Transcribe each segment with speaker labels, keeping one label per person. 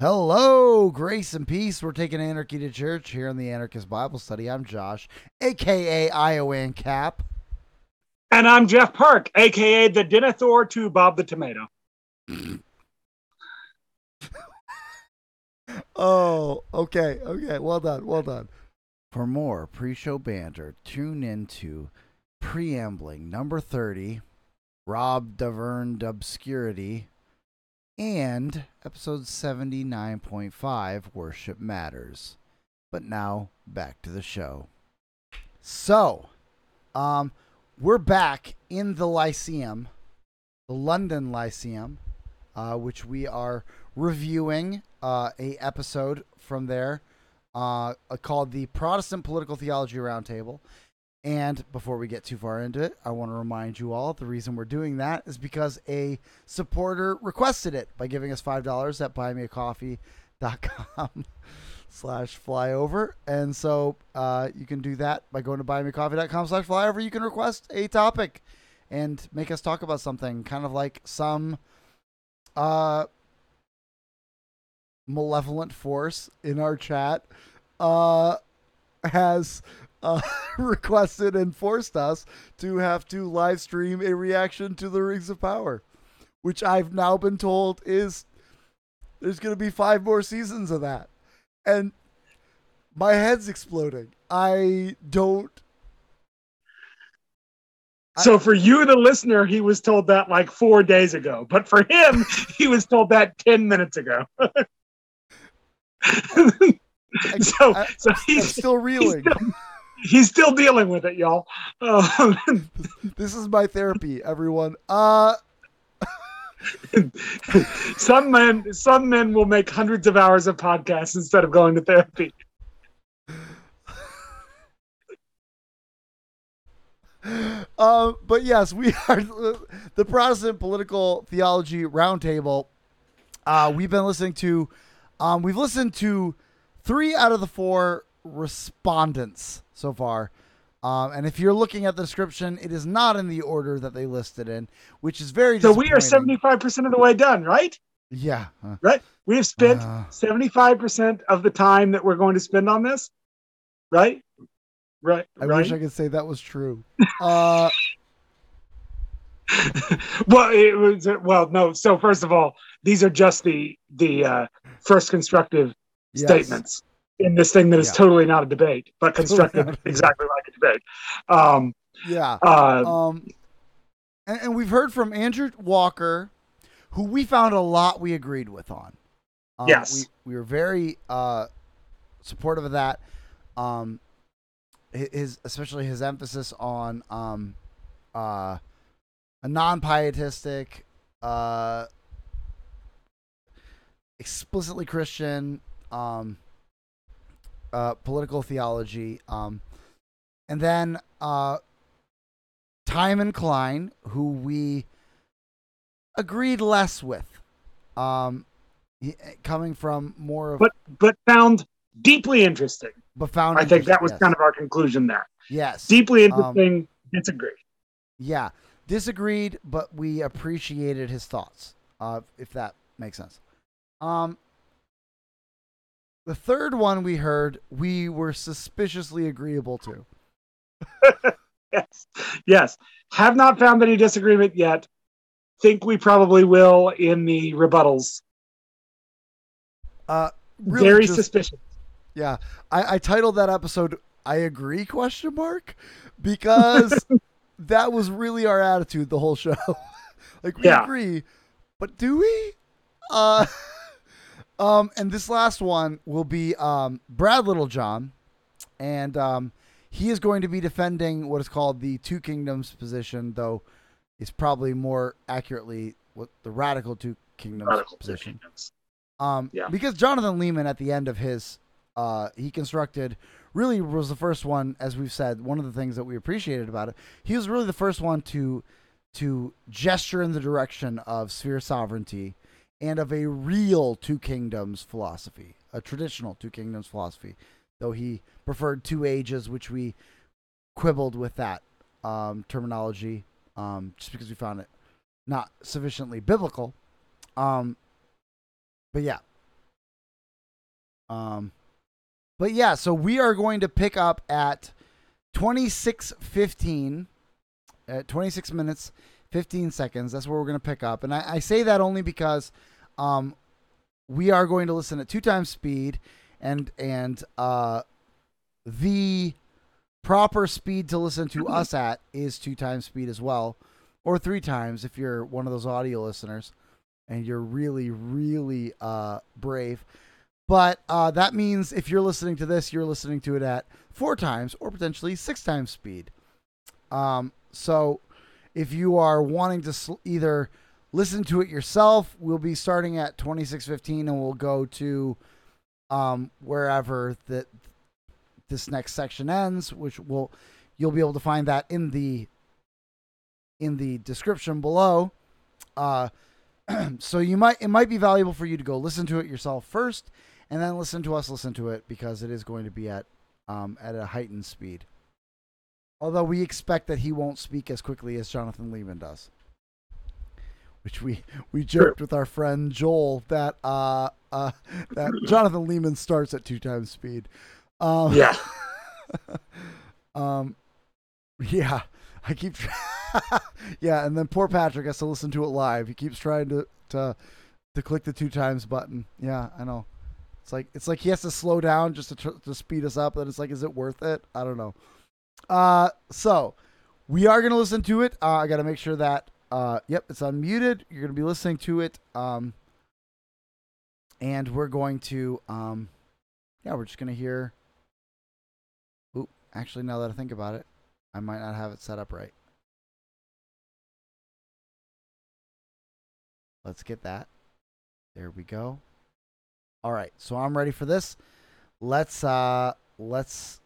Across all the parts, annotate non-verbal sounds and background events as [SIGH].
Speaker 1: Hello, grace and peace. We're taking anarchy to church here in the Anarchist Bible Study. I'm Josh, aka Iowancap.
Speaker 2: And I'm Jeff Park, aka the Denethor to Bob the Tomato. [LAUGHS]
Speaker 1: Oh, okay, okay. Well done, well done. For more pre-show banter, tune into preambling number thirty, Rob Davern Obscurity, and episode seventy-nine point five, Worship Matters. But now back to the show. So, um, we're back in the Lyceum, the London Lyceum, uh, which we are reviewing uh, a episode from there uh, called the Protestant Political Theology Roundtable. And before we get too far into it, I want to remind you all the reason we're doing that is because a supporter requested it by giving us five dollars at buymeacoffee.com [LAUGHS] slash flyover. And so uh, you can do that by going to buymeacoffee.com slash flyover. You can request a topic and make us talk about something kind of like some uh malevolent force in our chat uh has uh [LAUGHS] requested and forced us to have to live stream a reaction to the rings of power which i've now been told is there's going to be five more seasons of that and my head's exploding i don't
Speaker 2: So for you, the listener, he was told that like four days ago. But for him, [LAUGHS] he was told that 10 minutes ago. [LAUGHS] so
Speaker 1: I-
Speaker 2: so
Speaker 1: i'm
Speaker 2: he's,
Speaker 1: still reeling
Speaker 2: he's, still, he's still dealing with it, y'all. Um,
Speaker 1: this is my therapy everyone uh [LAUGHS]
Speaker 2: some men some men will make hundreds of hours of podcasts instead of going to therapy.
Speaker 1: Um, but yes, we are the Protestant Political Theology Roundtable. Uh, we've been listening to, um, we've listened to three out of the four respondents so far. Um, and if you're looking at the description, it is not in the order that they listed in, which is very
Speaker 2: So we are 75% of the way done, right?
Speaker 1: Yeah. uh,
Speaker 2: Right? We have spent
Speaker 1: uh,
Speaker 2: 75% of the time that we're going to spend on this, right? Right.
Speaker 1: I
Speaker 2: right.
Speaker 1: wish I could say that was true. [LAUGHS] Uh,
Speaker 2: well, it was well, no. So first of all, these are just the the uh, first constructive
Speaker 1: yes.
Speaker 2: statements in this thing that is
Speaker 1: Yeah.
Speaker 2: totally not a debate, but constructed
Speaker 1: not a debate.
Speaker 2: exactly like a debate. Um,
Speaker 1: Yeah.
Speaker 2: uh,
Speaker 1: Um, and, and we've heard from Andrew Walker, who we found a lot we agreed with on. Um,
Speaker 2: Yes.
Speaker 1: we, we were very uh, supportive of that. Um, his especially his emphasis on um, uh, a non-pietistic, uh, explicitly Christian um, uh, political theology. Um, and then uh, Timon Cline, who we agreed less with, um, he, coming from more of
Speaker 2: but but found deeply interesting.
Speaker 1: but found
Speaker 2: I think that was
Speaker 1: yes,
Speaker 2: kind of our conclusion there.
Speaker 1: yes
Speaker 2: Deeply interesting.
Speaker 1: Um,
Speaker 2: interesting. disagree.
Speaker 1: yeah disagreed, but we appreciated his thoughts. Uh, if that makes sense. Um, the third one we heard, we were suspiciously agreeable to.
Speaker 2: Yes. [LAUGHS] Yes. Have not found any disagreement yet. Think we probably will in the rebuttals.
Speaker 1: Uh, really
Speaker 2: Very
Speaker 1: just-
Speaker 2: suspicious.
Speaker 1: Yeah, I, I titled that episode "I agree?" question mark because [LAUGHS] that was really our attitude the whole show. [LAUGHS] like we
Speaker 2: Yeah.
Speaker 1: agree, but do we? Uh, um, and this last one will be um, Brad Littlejohn, and um, he is going to be defending what is called the Two Kingdoms position, though it's probably more accurately what the radical Two Kingdoms
Speaker 2: Radical
Speaker 1: position.
Speaker 2: opinions.
Speaker 1: Um,
Speaker 2: Yeah.
Speaker 1: because Jonathan Leeman at the end of his, uh, he constructed really was the first one, as we've said, one of the things that we appreciated about it. He was really the first one to, to gesture in the direction of sphere sovereignty and of a real two kingdoms philosophy, a traditional two kingdoms philosophy, though he preferred two ages, which we quibbled with that um, terminology um, just because we found it not sufficiently biblical. Um, but yeah, Um, but yeah, so we are going to pick up at 26:15 at 26 minutes 15 seconds. That's where we're going to pick up, and I, I say that only because um, we are going to listen at two times speed, and and uh, the proper speed to listen to us at is two times speed as well, or three times if you're one of those audio listeners and you're really really uh, brave. But uh, that means if you're listening to this, you're listening to it at four times or potentially six times speed. Um, so if you are wanting to sl- either listen to it yourself, we'll be starting at 2615 and we'll go to um, wherever that this next section ends, which will you'll be able to find that in the in the description below. Uh, [CLEARS THROAT] so you might it might be valuable for you to go listen to it yourself first, and then listen to us listen to it because it is going to be at um, at a heightened speed. Although we expect that he won't speak as quickly as Jonathan Leeman does, which we we joked with our friend Joel that uh uh that [LAUGHS] Jonathan Leeman starts at two times speed. Um,
Speaker 2: Yeah. [LAUGHS]
Speaker 1: um, yeah, I keep. [LAUGHS] yeah, and then poor Patrick has to listen to it live. He keeps trying to to to click the two times button. Yeah, I know. It's like it's like he has to slow down just to tr- to speed us up. And it's like, is it worth it? I don't know. Uh, so we are gonna listen to it. Uh, I gotta make sure that uh, yep, it's unmuted. You're gonna be listening to it. Um, and we're going to um, yeah, we're just gonna hear. Oop, actually, now that I think about it, I might not have it set up right. Let's get that. There we go. All right, so I'm ready for this. Let's uh let's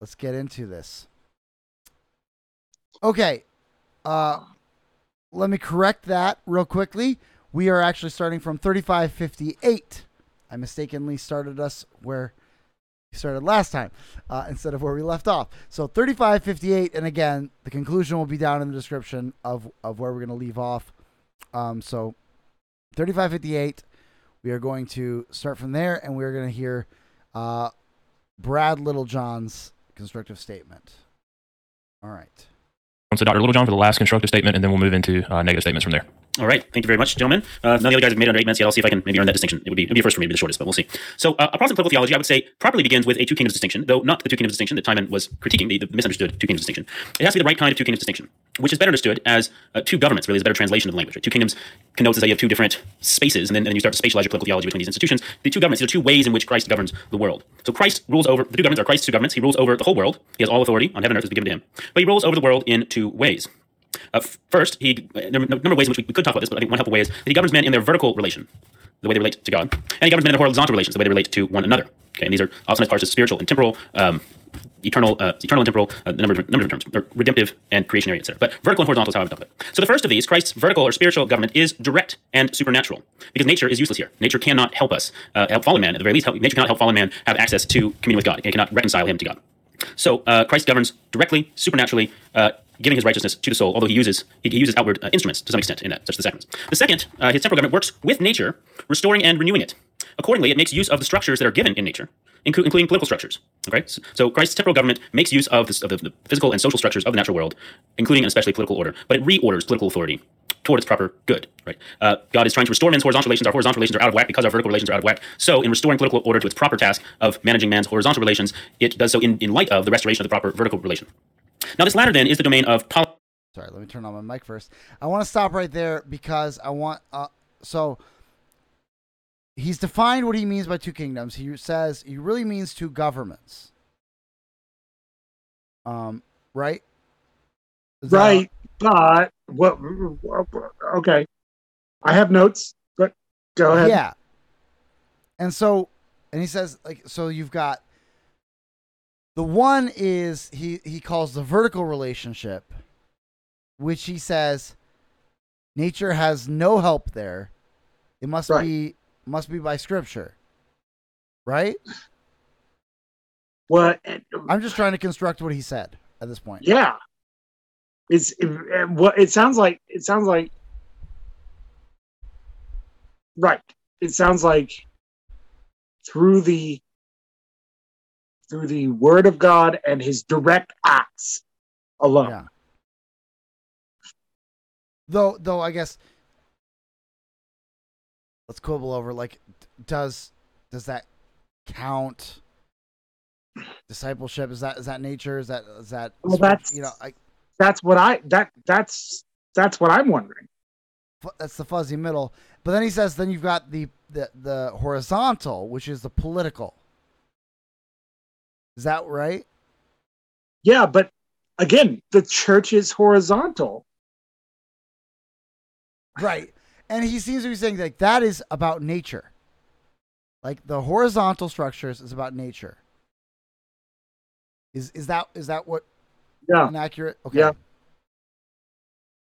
Speaker 1: let's get into this. Okay. Uh let me correct that real quickly. We are actually starting from 3558. I mistakenly started us where we started last time uh, instead of where we left off. So 3558, and again, the conclusion will be down in the description of, of where we're going to leave off. Um, so 3558, we are going to start from there, and we're going to hear uh, Brad Littlejohn's constructive statement. All right.
Speaker 3: Once to Dr. Littlejohn for the last constructive statement, and then we'll move into uh, negative statements from there.
Speaker 4: All right. Thank you very much, gentlemen. Uh, none of the other guys have made under eight minutes yet. I'll see if I can maybe earn that distinction. It would be, it would be a first for me, it'd be the shortest, but we'll see. So, uh, a Protestant political theology, I would say, properly begins with a two kingdoms distinction, though not the two kingdoms distinction that Timon was critiquing, the, the misunderstood two kingdoms distinction. It has to be the right kind of two kingdoms distinction, which is better understood as uh, two governments, really, is a better translation of the language. Right? Two kingdoms connotes that you have two different spaces, and then, and then you start to spatialize your political theology between these institutions. The two governments, these are two ways in which Christ governs the world. So, Christ rules over, the two governments are Christ's two governments. He rules over the whole world. He has all authority on heaven and earth has been given to him. But he rules over the world in two ways. Uh, first, he there are a number of ways in which we, we could talk about this, but I think one helpful way is that he governs men in their vertical relation, the way they relate to God, and he governs men in horizontal relations, the way they relate to one another. Okay, and these are often as parts of spiritual and temporal, um, eternal, uh, eternal and temporal, uh, number of, number of terms, redemptive and creationary, etc. But vertical and horizontal is how I would talk about it. So the first of these, Christ's vertical or spiritual government, is direct and supernatural, because nature is useless here. Nature cannot help us, uh, help fallen man at the very least. Help, nature cannot help fallen man have access to communion with God. It cannot reconcile him to God. So uh, Christ governs directly, supernaturally, uh, giving his righteousness to the soul. Although he uses he, he uses outward uh, instruments to some extent in that, such as the sacraments. The second, uh, his temporal government works with nature, restoring and renewing it. Accordingly, it makes use of the structures that are given in nature, inclu- including political structures. Okay, so, so Christ's temporal government makes use of, this, of the, the physical and social structures of the natural world, including and especially political order, but it reorders political authority toward its proper good. Right? Uh, God is trying to restore men's horizontal relations. Our horizontal relations are out of whack because our vertical relations are out of whack. So, in restoring political order to its proper task of managing man's horizontal relations, it does so in, in light of the restoration of the proper vertical relation. Now, this latter then is the domain of politics.
Speaker 1: Sorry, let me turn on my mic first. I want to stop right there because I want uh so he's defined what he means by two kingdoms. He says he really means two governments. Um, right? Is that-
Speaker 2: Right, but what? Okay, I have notes, but go ahead.
Speaker 1: Yeah. And so, and he says like so you've got the one is he he calls the vertical relationship, which he says nature has no help there. It must
Speaker 2: Right.
Speaker 1: be must be by scripture. Right?
Speaker 2: What?
Speaker 1: Um, I'm just trying to construct what he said at this point.
Speaker 2: Yeah, it's it, what it sounds like. It sounds like. Right. It sounds like through the through the word of God and his direct acts alone.
Speaker 1: Yeah. Though, though, I guess let's quibble over like, does does that count? Discipleship is that is that nature? Is that is that
Speaker 2: Well, that's-
Speaker 1: you know I,
Speaker 2: That's what I that that's that's what I'm wondering.
Speaker 1: that's the fuzzy middle. But then he says, then you've got the the the horizontal, which is the political. Is that right?
Speaker 2: Yeah, but again, the church is horizontal.
Speaker 1: Right. And he seems to be saying like that is about nature. Like the horizontal structures is about nature. Is is that is that what
Speaker 2: Yeah.
Speaker 1: inaccurate? Okay.
Speaker 2: Yeah.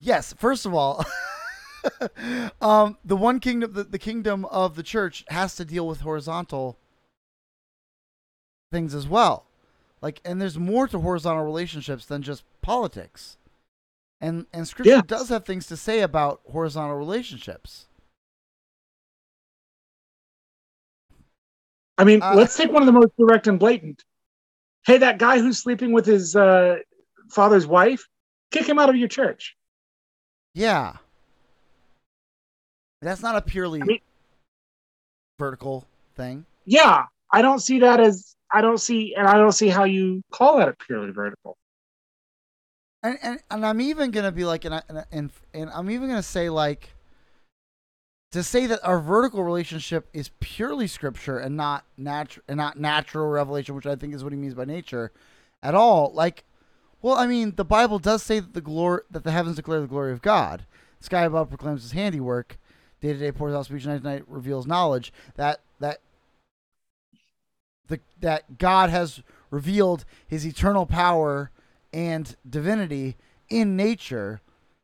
Speaker 1: Yes, first of all, [LAUGHS] um the one kingdom the, the kingdom of the church has to deal with horizontal things as well. Like and there's more to horizontal relationships than just politics. And and scripture
Speaker 2: Yeah.
Speaker 1: does have things to say about horizontal relationships.
Speaker 2: I mean,
Speaker 1: Uh,
Speaker 2: let's take one of the most direct and blatant. Hey, that guy who's sleeping with his uh, father's wife, kick him out of your church.
Speaker 1: Yeah. That's not a purely
Speaker 2: I mean-
Speaker 1: vertical thing.
Speaker 2: Yeah, I don't see that as I don't see, and I don't see how you call that a purely vertical.
Speaker 1: And and, and I'm even gonna be like, and I, and and and I'm even gonna say like, to say that our vertical relationship is purely scripture and not natural and not natural revelation, which I think is what he means by nature, at all. Like, well, I mean, the Bible does say that the glory that the heavens declare the glory of God. Sky above proclaims His handiwork. Day to day pours out speech, night to night reveals knowledge. That that the that God has revealed His eternal power and divinity in nature.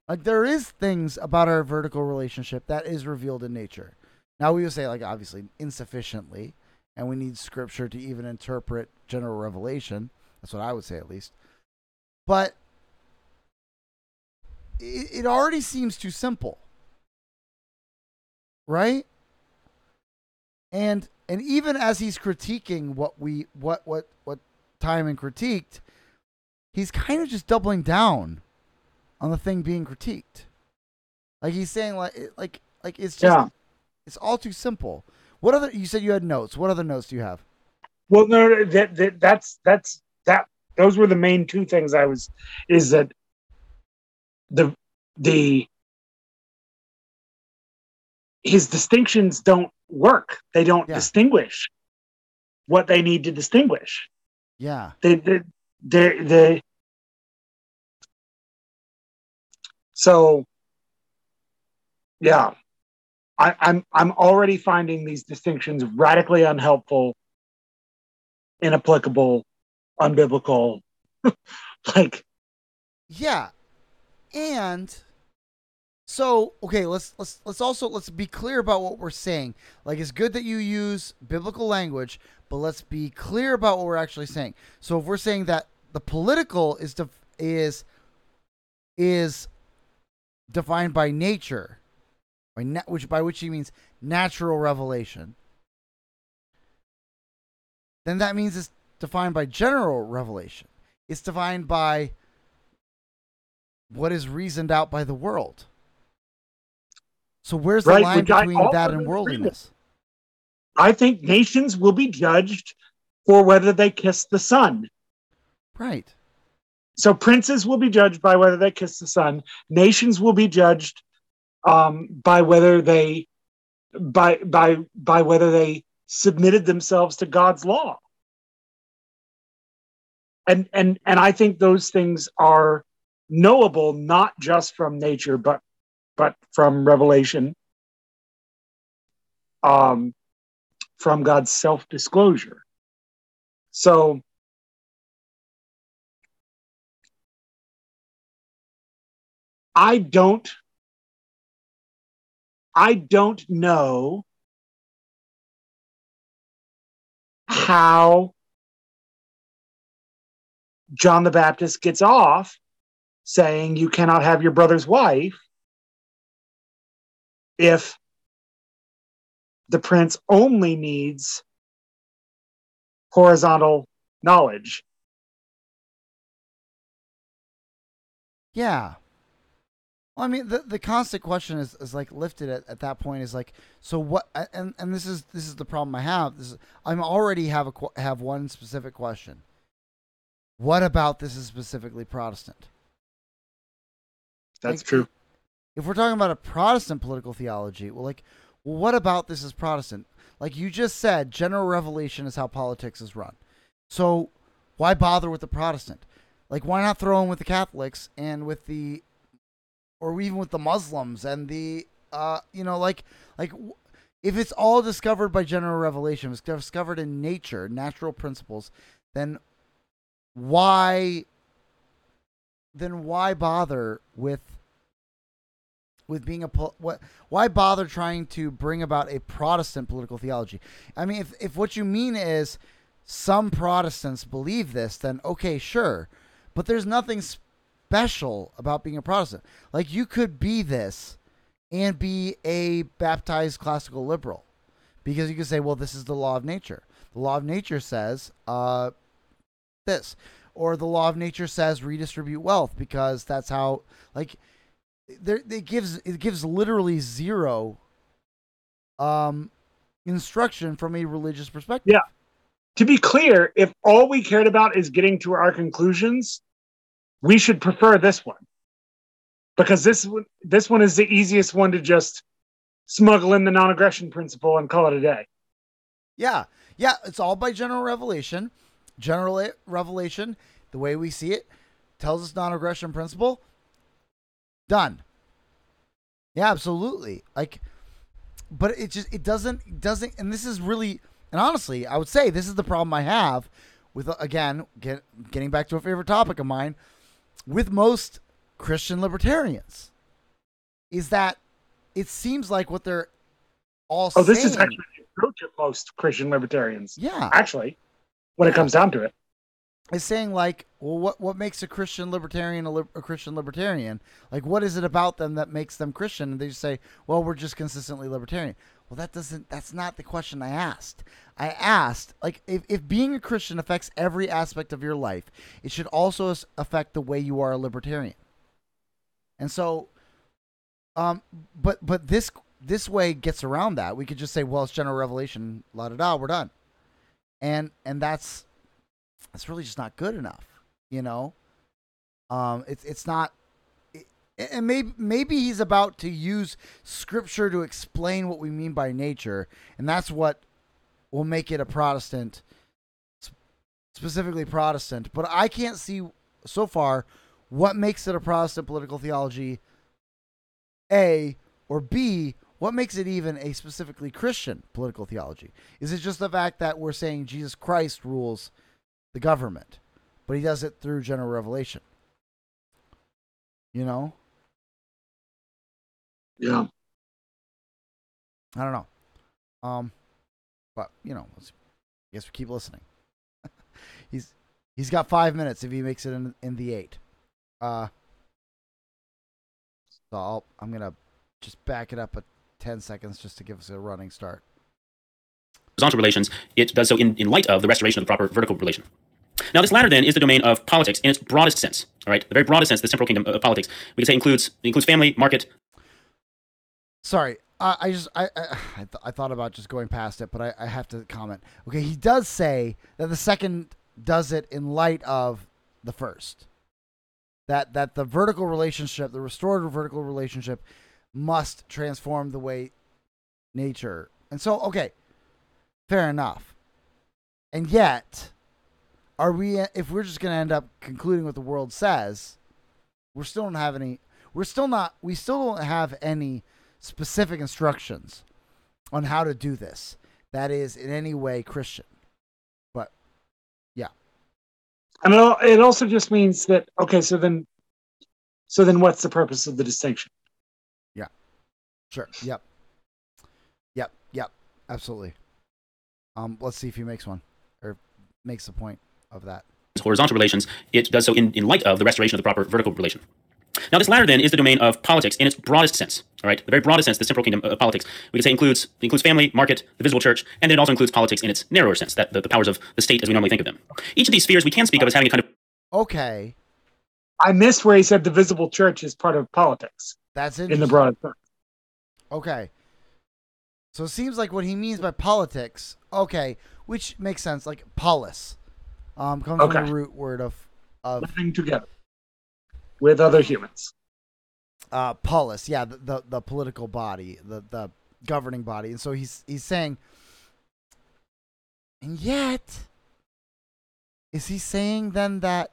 Speaker 1: Like there is things about our vertical relationship that is revealed in nature. Now we would say like obviously insufficiently, and we need scripture to even interpret general revelation. That's what I would say at least. But it, it already seems too simple. Right? And and even as he's critiquing what we what what what Timon critiqued, he's kind of just doubling down on the thing being critiqued. Like he's saying like like like it's just
Speaker 2: Yeah.
Speaker 1: it's all too simple. What other you said you had notes. What other notes do you have?
Speaker 2: Well, no, no, that, that that's that's that. Those were the main two things I was. Is that the the his distinctions don't work. They don't
Speaker 1: Yeah.
Speaker 2: distinguish what they need to distinguish.
Speaker 1: Yeah.
Speaker 2: They they they, they so yeah. I, I'm I'm already finding these distinctions radically unhelpful, inapplicable, unbiblical. [LAUGHS] like
Speaker 1: Yeah. And so, okay, let's let's let's also let's be clear about what we're saying. Like it's good that you use biblical language, but let's be clear about what we're actually saying. So if we're saying that the political is def- is is defined by nature, by na- which by which he means natural revelation, then that means it's defined by general revelation. It's defined by what is reasoned out by the world. So where's the
Speaker 2: Right,
Speaker 1: line
Speaker 2: which
Speaker 1: between that and worldliness?
Speaker 2: I think nations will be judged for whether they kiss the Son.
Speaker 1: Right.
Speaker 2: So princes will be judged by whether they kiss the Son. Nations will be judged um, by whether they by by by whether they submitted themselves to God's law. And and and I think those things are knowable not just from nature but but from revelation um from God's self-disclosure. So I don't I don't know how John the Baptist gets off saying you cannot have your brother's wife if the prince only needs horizontal knowledge.
Speaker 1: Yeah. Well, I mean, the the constant question is, is like lifted at, at that point is like, so what? And and this is this is the problem I have. This is, I'm already have a have one specific question. What about this is specifically Protestant?
Speaker 2: That's
Speaker 1: Like,
Speaker 2: true.
Speaker 1: If we're talking about a Protestant political theology, well, like, well, what about this is Protestant? Like you just said, general revelation is how politics is run. So why bother with the Protestant? Like, why not throw in with the Catholics and with the, or even with the Muslims and the, uh, you know, like, like, if it's all discovered by general revelation, it's discovered in nature, natural principles, then why, then why bother with with being a what why bother trying to bring about a Protestant political theology? I mean, if if what you mean is some Protestants believe this, then okay, sure, but there's nothing special about being a Protestant. Like you could be this and be a baptized classical liberal, because you could say, well, this is the law of nature. The law of nature says uh, this, or the law of nature says redistribute wealth because that's how like there it gives it gives literally zero um instruction from a religious perspective.
Speaker 2: Yeah. To be clear, if all we cared about is getting to our conclusions, we should prefer this one. Because this one this one is the easiest one to just smuggle in the non-aggression principle and call it a day.
Speaker 1: Yeah. Yeah, it's all by general revelation. General revelation, the way we see it, tells us non-aggression principle. Done. Yeah, absolutely. Like but it just it doesn't it doesn't and this is really and honestly, I would say this is the problem I have with uh, again, get, getting back to a favorite topic of mine, with most Christian libertarians is that it seems like what they're all
Speaker 2: Oh, this is actually the approach of most Christian libertarians.
Speaker 1: yeah
Speaker 2: Actually, when it comes down to it.
Speaker 1: Is saying like, well, what what makes a Christian libertarian a, lib- a Christian libertarian? Like, what is it about them that makes them Christian? And they just say, well, we're just consistently libertarian. Well, that doesn't. That's not the question I asked. I asked like, if if being a Christian affects every aspect of your life, it should also affect the way you are a libertarian. And so, um, but but this this way gets around that. We could just say, well, it's general revelation, la da da, we're done, and and that's that's really just not good enough, you know. Um, it's it's not, and maybe maybe he's about to use scripture to explain what we mean by nature, and that's what will make it a Protestant, specifically Protestant. But I can't see so far what makes it a Protestant political theology. A or B, what makes it even a specifically Christian political theology? Is it just the fact that we're saying Jesus Christ rules the government, but he does it through general revelation? You know,
Speaker 2: Yeah.
Speaker 1: I don't know. Um, but you know, let's, I guess we keep listening. [LAUGHS] he's he's got five minutes if he makes it in in the eight. Uh, so I'll, I'm gonna just back it up at ten seconds just to give us a running start.
Speaker 4: horizontal relations, it does so in, in light of the restoration of the proper vertical relation. Now, this latter then is the domain of politics in its broadest sense. All right, the very broadest sense, the temporal kingdom of politics, we can say includes includes family, market,
Speaker 1: Sorry, I, I just I [SIGHS] I, th- I thought about just going past it, but I, I have to comment. Okay, he does say that the second does it in light of the first. That that the vertical relationship, the restored vertical relationship, must transform the way nature. And so, okay, fair enough. And yet, are we? If we're just going to end up concluding what the world says, we're still don't have any. We're still not. We still don't have any specific instructions on how to do this that is in any way Christian. But yeah.
Speaker 2: And it it also just means that okay, so then so then what's the purpose of the distinction? Yeah.
Speaker 1: Sure, yep, yep, yep, absolutely. Um, let's see if he makes one or makes a point of that.
Speaker 4: horizontal relations, it does so in, in light of the restoration of the proper vertical relation. Now, this latter then is the domain of politics in its broadest sense. All right, the very broadest sense, the temporal kingdom uh, of politics, we could say includes includes family, market, the visible church, and then it also includes politics in its narrower sense, that the, the powers of the state as we normally think of them. Each of these spheres we can speak of as having a kind of
Speaker 1: Okay,
Speaker 2: I missed where he said the visible church is part of politics
Speaker 1: that's
Speaker 2: in the broad sense.
Speaker 1: Okay. So it seems like what he means by politics, okay, which makes sense, like polis, um, comes from the root word of of
Speaker 2: living together with other humans.
Speaker 1: uh, polis, yeah, the, the the political body, the the governing body, and so he's he's saying, and yet, is he saying then that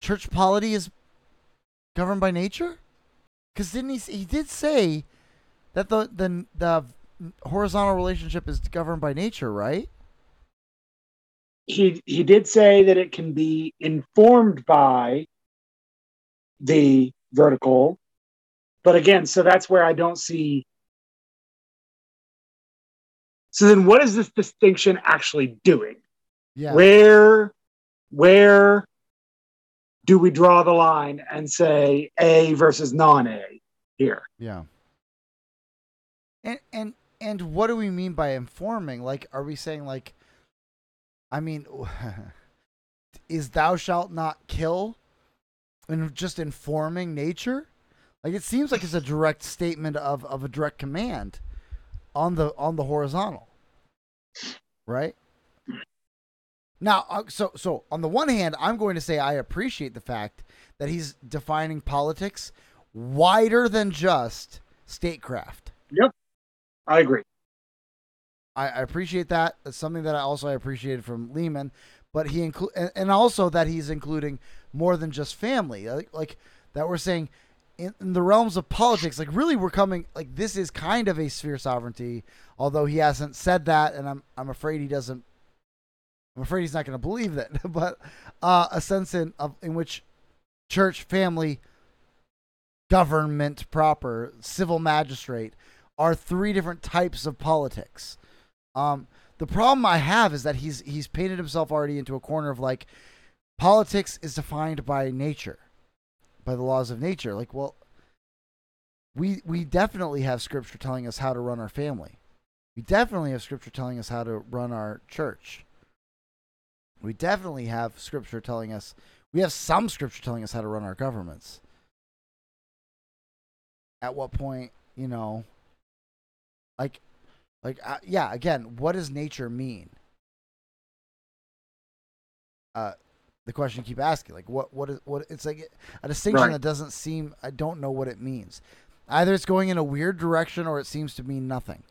Speaker 1: church polity is governed by nature? Because didn't he? He did say that the the the horizontal relationship is governed by nature, right?
Speaker 2: He he did say that it can be informed by the vertical, but again, so that's where I don't see. So then, what is this distinction actually doing?
Speaker 1: Yeah.
Speaker 2: Where where do we draw the line and say A versus non-A here?
Speaker 1: Yeah. And and and what do we mean by informing? Like, are we saying like, I mean, [LAUGHS] is "thou shalt not kill" and just informing nature? Like, it seems like it's a direct statement of of a direct command on the on the horizontal, right? Now, uh, so so on the one hand, I'm going to say I appreciate the fact that he's defining politics wider than just statecraft.
Speaker 2: Yep, I agree.
Speaker 1: I, I appreciate that. That's something that I also I appreciated from Leeman, but he include and, and also that he's including more than just family. Like, like that we're saying in, in the realms of politics, like really we're coming like this is kind of a sphere sovereignty, although he hasn't said that, and I'm I'm afraid he doesn't. I'm afraid he's not going to believe that, [LAUGHS] but uh, a sense in of in which church, family, government proper, civil magistrate are three different types of politics. Um, the problem I have is that he's he's painted himself already into a corner of like politics is defined by nature, by the laws of nature. Like, well, we we definitely have scripture telling us how to run our family. We definitely have scripture telling us how to run our church. We definitely have scripture telling us we have some scripture telling us how to run our governments. At what point, you know, like like uh, yeah again what does nature mean? Uh the question you keep asking like what what is what it's like a distinction
Speaker 2: Right.
Speaker 1: that doesn't seem i don't know what it means. Either it's going in a weird direction or it seems to mean nothing.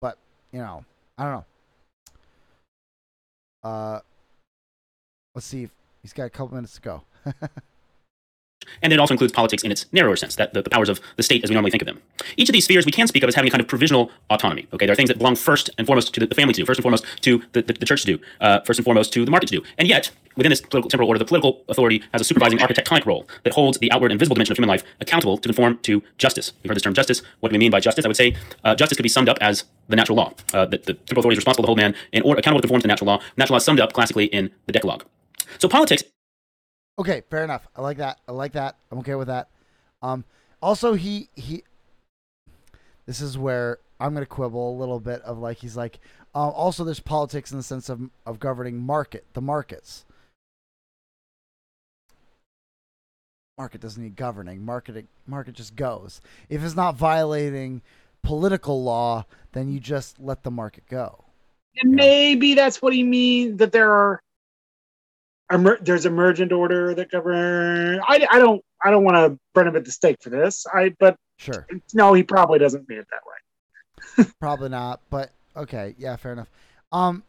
Speaker 1: But you know i don't know. Uh let's see if he's got a couple minutes to go [LAUGHS]
Speaker 4: and it also includes politics in its narrower sense, that the, the powers of the state as we normally think of them. Each of these spheres we can speak of as having a kind of provisional autonomy. Okay, there are things that belong first and foremost to the, the family to do, first and foremost to the, the, the church to do, uh, first and foremost to the market to do. And yet, within this political temporal order, the political authority has a supervising architectonic role that holds the outward and visible dimension of human life accountable to conform to justice. You've heard this term justice. What do we mean by justice? I would say uh, justice could be summed up as the natural law. Uh, that the temporal authority is responsible to hold man in order, accountable to conform to the natural law. Natural law is summed up classically in the Decalogue. So politics
Speaker 1: Okay, fair enough. I like that. I like that. I'm okay with that. Um, also, he he. This is where I'm gonna quibble a little bit of like he's like. Um, also, there's politics in the sense of of governing market, the markets. Market doesn't need governing. Market market just goes. If it's not violating political law, then you just let the market go.
Speaker 2: And maybe that's what he means that there are emer- there's emergent order that govern. I, I don't I don't want to burn him at the stake for this. I but
Speaker 1: Sure.
Speaker 2: no, he probably doesn't mean it that way. [LAUGHS]
Speaker 1: Probably not, but okay, yeah, fair enough. Um,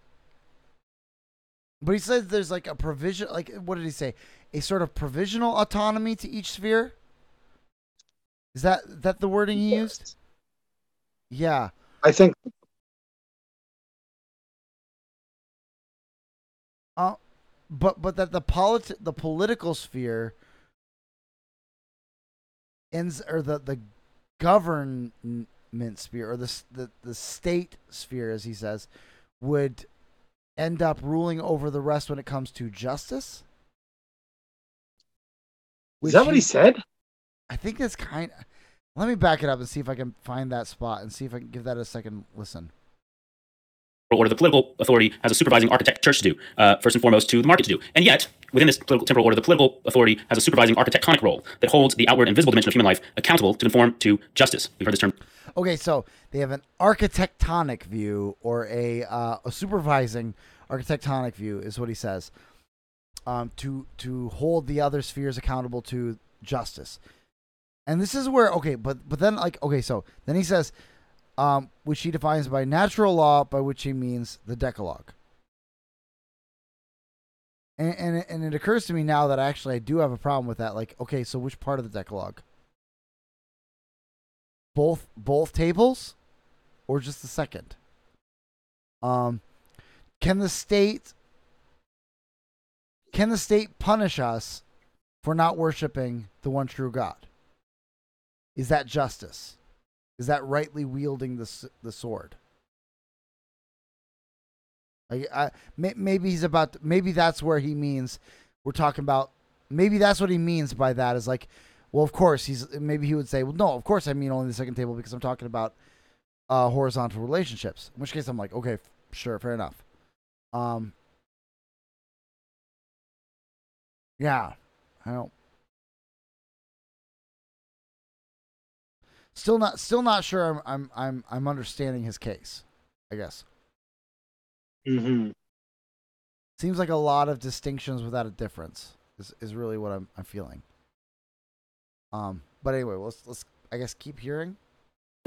Speaker 1: but he says there's like a provision, like what did he say? A sort of provisional autonomy to each sphere. Is that that the wording he used? Yeah.
Speaker 2: I think
Speaker 1: Uh, but but that the polit- the political sphere ends or the the government sphere or the the the state sphere as he says would end up ruling over the rest when it comes to justice.
Speaker 2: is that what he said?
Speaker 1: I think that's kind. Of, Let me back it up and see if I can find that spot and see if I can give that a second listen.
Speaker 4: Order the political authority has a supervising architect church to do, uh, first and foremost to the market to do. And yet, within this political temporal order, the political authority has a supervising architectonic role that holds the outward and visible dimension of human life accountable to conform to justice. We've heard this term
Speaker 1: Okay, so they have an architectonic view or a uh, a supervising architectonic view is what he says. Um, to to hold the other spheres accountable to justice, and this is where okay, but but then like okay, so then he says, um, which he defines by natural law, by which he means the Decalogue. And and it, and it occurs to me now that actually I do have a problem with that. Like, okay, so which part of the Decalogue? both both tables or just the second um can the state can the state punish us for not worshiping the one true god is that justice is that rightly wielding the the sword like I, may, maybe he's about to- maybe that's where he means we're talking about maybe that's what he means by that is like well, of course, he's maybe he would say, "Well, no, of course I mean only the second table because I'm talking about uh, horizontal relationships." In which case, I'm like, "Okay, f- sure, fair enough." Um, yeah, I don't. Still not, still not sure. I'm, I'm, I'm, I'm understanding his case. I guess
Speaker 2: hmm
Speaker 1: seems like a lot of distinctions without a difference is, is really what I'm, I'm feeling. Um, but anyway, let's, let's, I guess, keep hearing.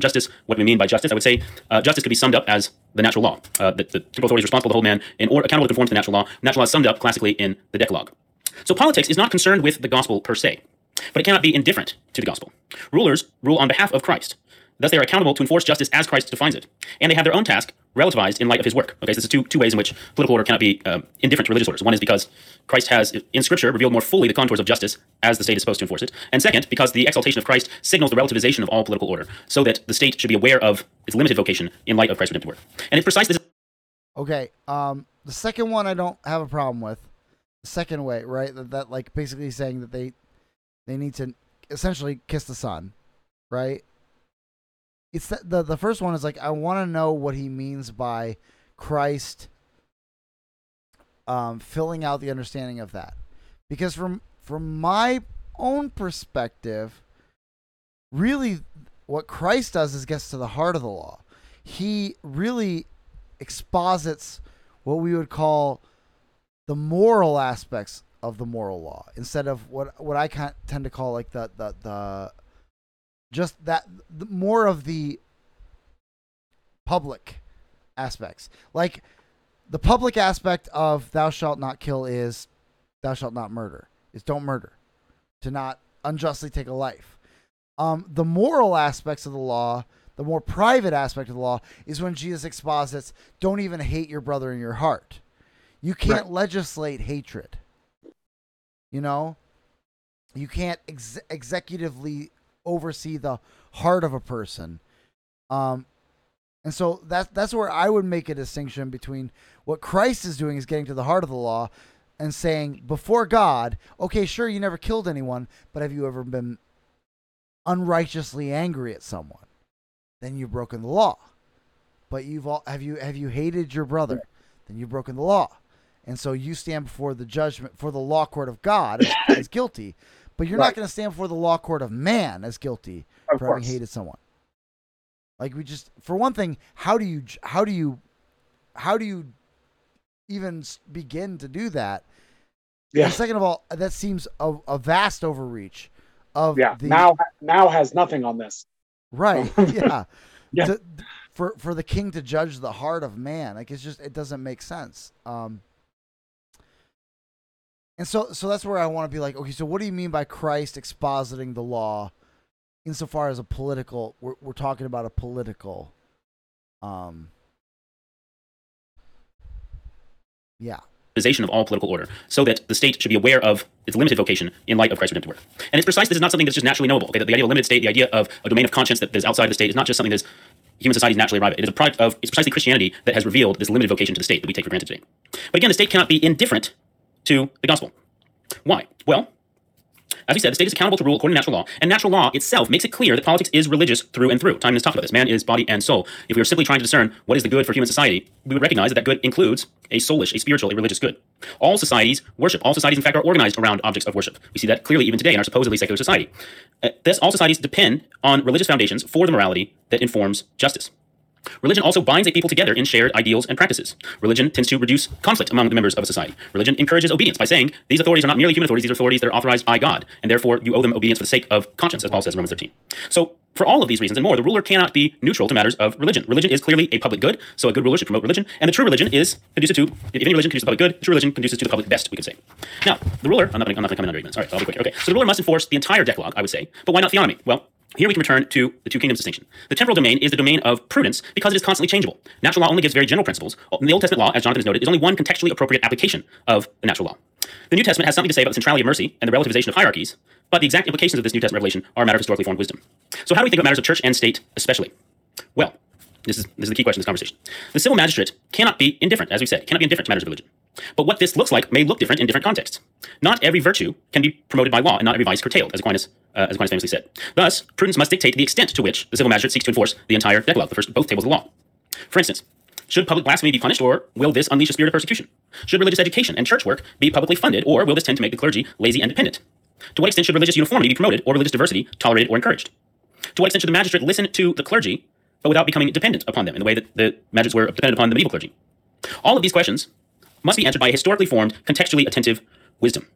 Speaker 4: justice, what do we mean by justice, I would say uh, justice could be summed up as the natural law. Uh, the, the temporal authority is responsible to hold man in or accountable to conform to the natural law. Natural law is summed up classically in the Decalogue. So politics is not concerned with the gospel per se, but it cannot be indifferent to the gospel. Rulers rule on behalf of Christ. Thus, they are accountable to enforce justice as Christ defines it, and they have their own task relativized in light of His work. Okay, so this is two two ways in which political order cannot be um, indifferent to religious orders. One is because Christ has, in Scripture, revealed more fully the contours of justice as the state is supposed to enforce it, and second, because the exaltation of Christ signals the relativization of all political order, so that the state should be aware of its limited vocation in light of Christ's redemptive work. And it's precisely this
Speaker 1: Okay. Um, the second one I don't have a problem with. The second way, right? That, that like basically saying that they they need to essentially kiss the Son, right? It's the the, the first one is like I want to know what he means by Christ um, filling out the understanding of that, because from from my own perspective, really, what Christ does is gets to the heart of the law. He really exposits what we would call the moral aspects of the moral law instead of what what I tend to call like the the the just that the, more of the public aspects like the public aspect of thou shalt not kill is thou shalt not murder is don't murder to not unjustly take a life um the moral aspects of the law the more private aspect of the law is when Jesus exposits, don't even hate your brother in your heart. You can't legislate hatred. You know? You can't ex- executively oversee the heart of a person. Um, and so that, that's where I would make a distinction between what Christ is doing is getting to the heart of the law and saying, before God, okay, sure, you never killed anyone, but have you ever been unrighteously angry at someone? then you've broken the law. But you've all have you have you hated your brother? Then you've broken the law. And so you stand before the judgment for the law court of God as, [COUGHS] as guilty, but you're not going to stand before the law court of man as guilty
Speaker 2: Of
Speaker 1: for having hated someone. Like we just for one thing, how do you how do you how do you even begin to do that?
Speaker 2: Yeah.
Speaker 1: And second of all, that seems a, a vast overreach of
Speaker 2: Yeah.
Speaker 1: the
Speaker 2: Now now has nothing on this.
Speaker 1: Right. [LAUGHS] Yeah. [LAUGHS]
Speaker 2: Yeah.
Speaker 1: To, for for the king to judge the heart of man, like it's just it doesn't make sense. Um. And so so that's where I want to be like, okay, so what do you mean by Christ expositing the law, insofar as a political? We're we're talking about a political. Um. Yeah.
Speaker 4: of all political order, so that the state should be aware of its limited vocation in light of Christ's redemptive work. And it's precise. This is not something that's just naturally knowable. Okay, the, the idea of a limited state, the idea of a domain of conscience that is outside of the state, is not just something that human societies naturally arrive at. It is a product of it's precisely Christianity that has revealed this limited vocation to the state that we take for granted today. But again, the state cannot be indifferent to the gospel. Why? Well, As we said, the state is accountable to rule according to natural law, and natural law itself makes it clear that politics is religious through and through. Time has talked about this. Man is body and soul. If we were simply trying to discern what is the good for human society, we would recognize that that good includes a soulish, a spiritual, a religious good. All societies worship. All societies, in fact, are organized around objects of worship. We see that clearly even today in our supposedly secular society. Uh, this, all societies depend on religious foundations for the morality that informs justice. Religion also binds a people together in shared ideals and practices. Religion tends to reduce conflict among the members of a society. Religion encourages obedience by saying these authorities are not merely human authorities, these are authorities that are authorized by God, and therefore you owe them obedience for the sake of conscience, as Paul says in Romans 13. So, for all of these reasons and more, the ruler cannot be neutral to matters of religion. Religion is clearly a public good, so a good ruler should promote religion, and the true religion is conducive to, if any religion conduces to public good, the true religion conduces to the public best, we could say. Now, the ruler, I'm not going to come in under minutes. All right, I'll be quick. Okay, so the ruler must enforce the entire Decalogue, I would say, but why not theonomy? Well, here we can return to the two kingdoms distinction. The temporal domain is the domain of prudence because it is constantly changeable. Natural law only gives very general principles. In the Old Testament law, as Jonathan has noted, is only one contextually appropriate application of the natural law. The New Testament has something to say about the centrality of mercy and the relativization of hierarchies, but the exact implications of this New Testament revelation are a matter of historically formed wisdom. So, how do we think about matters of church and state, especially? Well, this is, this is the key question in this conversation. The civil magistrate cannot be indifferent, as we said, cannot be indifferent to matters of religion. But what this looks like may look different in different contexts. Not every virtue can be promoted by law, and not every vice curtailed, as Aquinas, uh, as Aquinas famously said. Thus, prudence must dictate the extent to which the civil magistrate seeks to enforce the entire Decalogue, the first both tables of law. For instance, should public blasphemy be punished, or will this unleash a spirit of persecution? Should religious education and church work be publicly funded, or will this tend to make the clergy lazy and dependent? To what extent should religious uniformity be promoted, or religious diversity tolerated or encouraged? To what extent should the magistrate listen to the clergy, but without becoming dependent upon them in the way that the magistrates were dependent upon the medieval clergy? All of these questions must be answered by a historically formed, contextually attentive wisdom.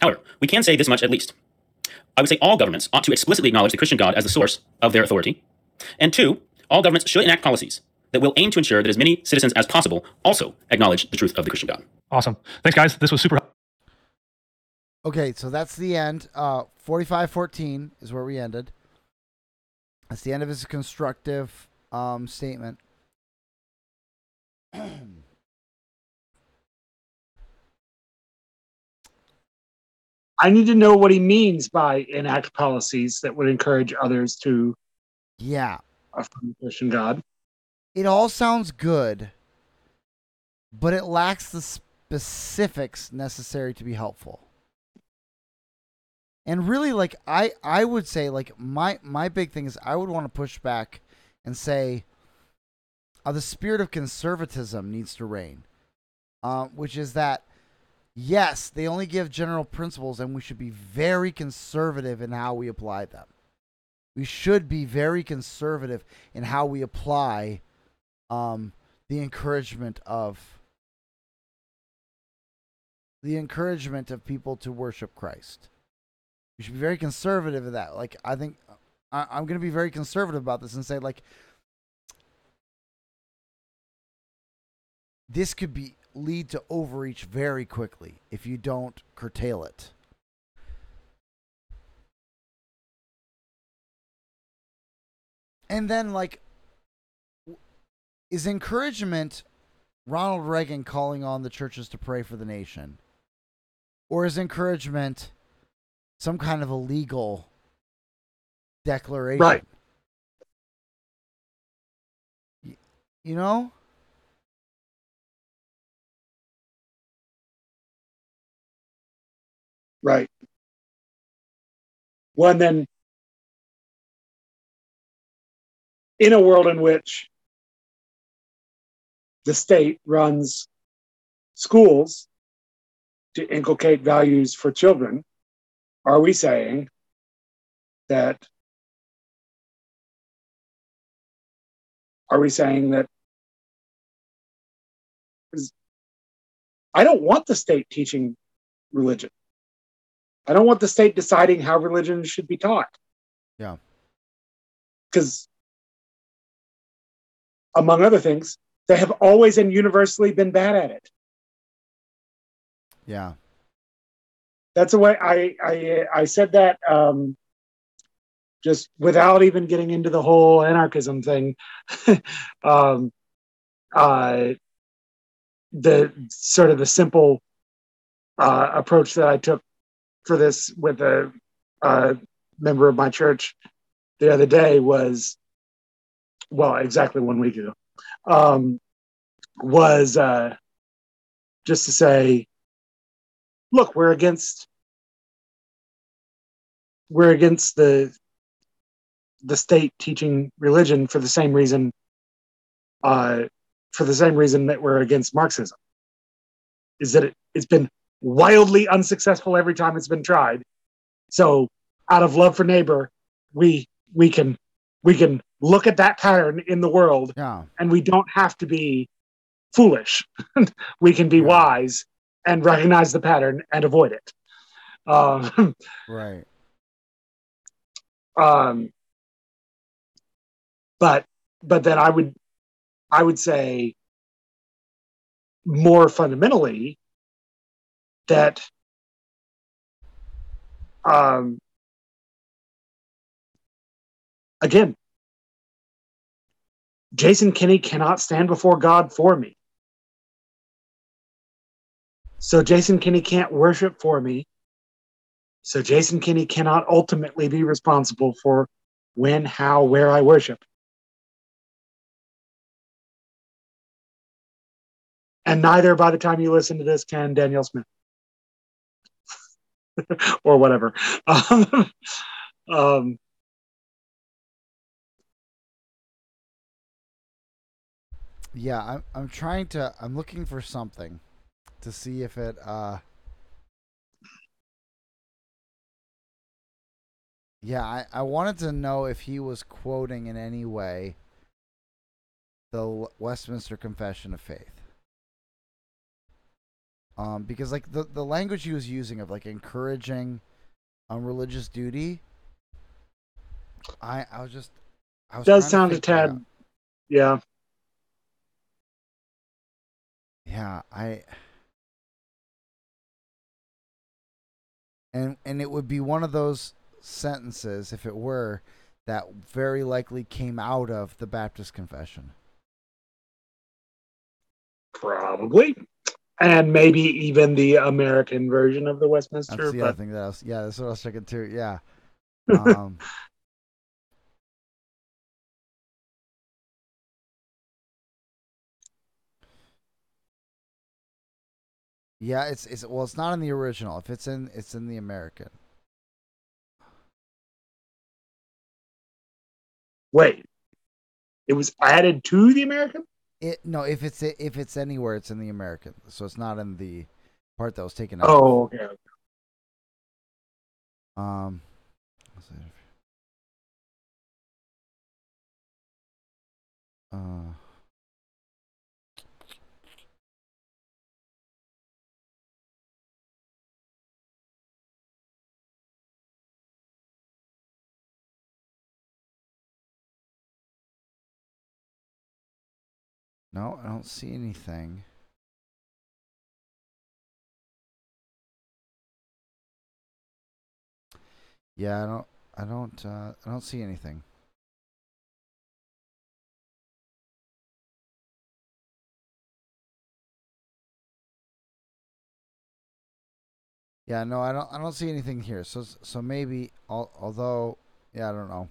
Speaker 4: However, we can say this much at least. I would say all governments ought to explicitly acknowledge the Christian God as the source of their authority. And two, all governments should enact policies that will aim to ensure that as many citizens as possible also acknowledge the truth of the Christian God.
Speaker 3: Awesome. Thanks, guys. This was super. helpful.
Speaker 1: Okay, so that's the end. Uh, 4514 is where we ended. That's the end of his constructive um, statement. [CLEARS THROAT]
Speaker 2: I need to know what he means by enact policies that would encourage others to
Speaker 1: yeah,
Speaker 2: affirm the Christian God.
Speaker 1: it all sounds good, but it lacks the specifics necessary to be helpful. And really, like I, I would say, like my my big thing is I would want to push back and say, uh, the spirit of conservatism needs to reign, um, which is that yes, they only give general principles, and we should be very conservative in how we apply them. We should be very conservative in how we apply um, the encouragement of the encouragement of people to worship Christ. We should be very conservative of that. Like I think I, I'm going to be very conservative about this and say like this could be lead to overreach very quickly if you don't curtail it. And then like is encouragement Ronald Reagan calling on the churches to pray for the nation? Or is encouragement some kind of a legal declaration?
Speaker 2: Right.
Speaker 1: Y- You know?
Speaker 2: Right. Well, and then in a world in which the state runs schools to inculcate values for children, are we saying that? Are we saying that? I don't want the state teaching religion. I don't want the state deciding how religion should be taught.
Speaker 1: Yeah.
Speaker 2: Because, among other things, they have always and universally been bad at it.
Speaker 1: Yeah.
Speaker 2: That's the way I I, I said that um, just without even getting into the whole anarchism thing. [LAUGHS] um, uh, the sort of the simple uh, approach that I took for this with a, a member of my church the other day was, well, exactly one week ago, um, was uh, just to say, look, we're against we're against the the state teaching religion for the same reason uh, for the same reason that we're against Marxism is that it, it's been wildly unsuccessful every time it's been tried. So out of love for neighbor, we we can we can look at that pattern in the world
Speaker 1: Yeah.
Speaker 2: and we don't have to be foolish. [LAUGHS] we can be
Speaker 1: Yeah.
Speaker 2: wise and recognize the pattern and avoid it. Um, [LAUGHS]
Speaker 1: Right.
Speaker 2: Um, but but then I would I would say more fundamentally that um, again Jason Kenney cannot stand before God for me. So Jason Kenney can't worship for me. So Jason Kenney cannot ultimately be responsible for when, how, where I worship. And neither, by the time you listen to this, can Danielle Smith [LAUGHS] or whatever. [LAUGHS] Um, um,
Speaker 1: Yeah, I'm I'm trying to I'm looking for something to see if it uh Yeah, I, I wanted to know if he was quoting in any way the Westminster Confession of Faith. Um, because like the, the language he was using of like encouraging um religious duty, I I was just I was
Speaker 2: does sound a tad,
Speaker 1: out.
Speaker 2: yeah.
Speaker 1: Yeah, I and and it would be one of those sentences if it were that very likely came out of the Baptist confession.
Speaker 2: Probably. And maybe even the American version of the Westminster.
Speaker 1: That's the other thing that I was yeah, that's what I was checking too. Yeah. [LAUGHS] Um Yeah, it's it's well it's not in the original. If it's in it's in the American.
Speaker 2: Wait, it was added to the American?
Speaker 1: It no, if it's if it's anywhere it's in the American. So it's not in the part that was taken out.
Speaker 2: Oh, okay.
Speaker 1: Um. Uh, no, I don't see anything. Yeah, I don't. I don't. Uh, I don't see anything. Yeah, no, I don't. I don't see anything here. So, so maybe, although, yeah, I don't know.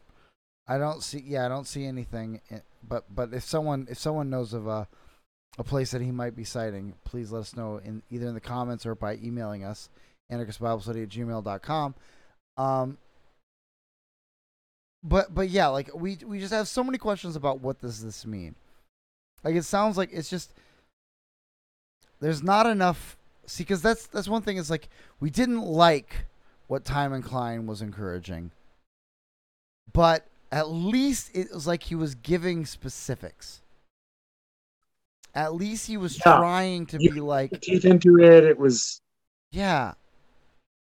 Speaker 1: I don't see. Yeah, I don't see anything. i- But, but if someone, if someone knows of a, a place that he might be citing, please let us know in either in the comments or by emailing us, anarchistbiblestudy at gmail.com. Um, but but yeah, like we we just have so many questions about what does this mean. Like it sounds like it's just there's not enough. See, because that's that's one thing. Is like we didn't like what Timon Cline was encouraging, but at least it was like he was giving specifics. At least he was
Speaker 2: Yeah.
Speaker 1: trying to
Speaker 2: You-
Speaker 1: be like,
Speaker 2: Teeth into it. It was
Speaker 1: yeah,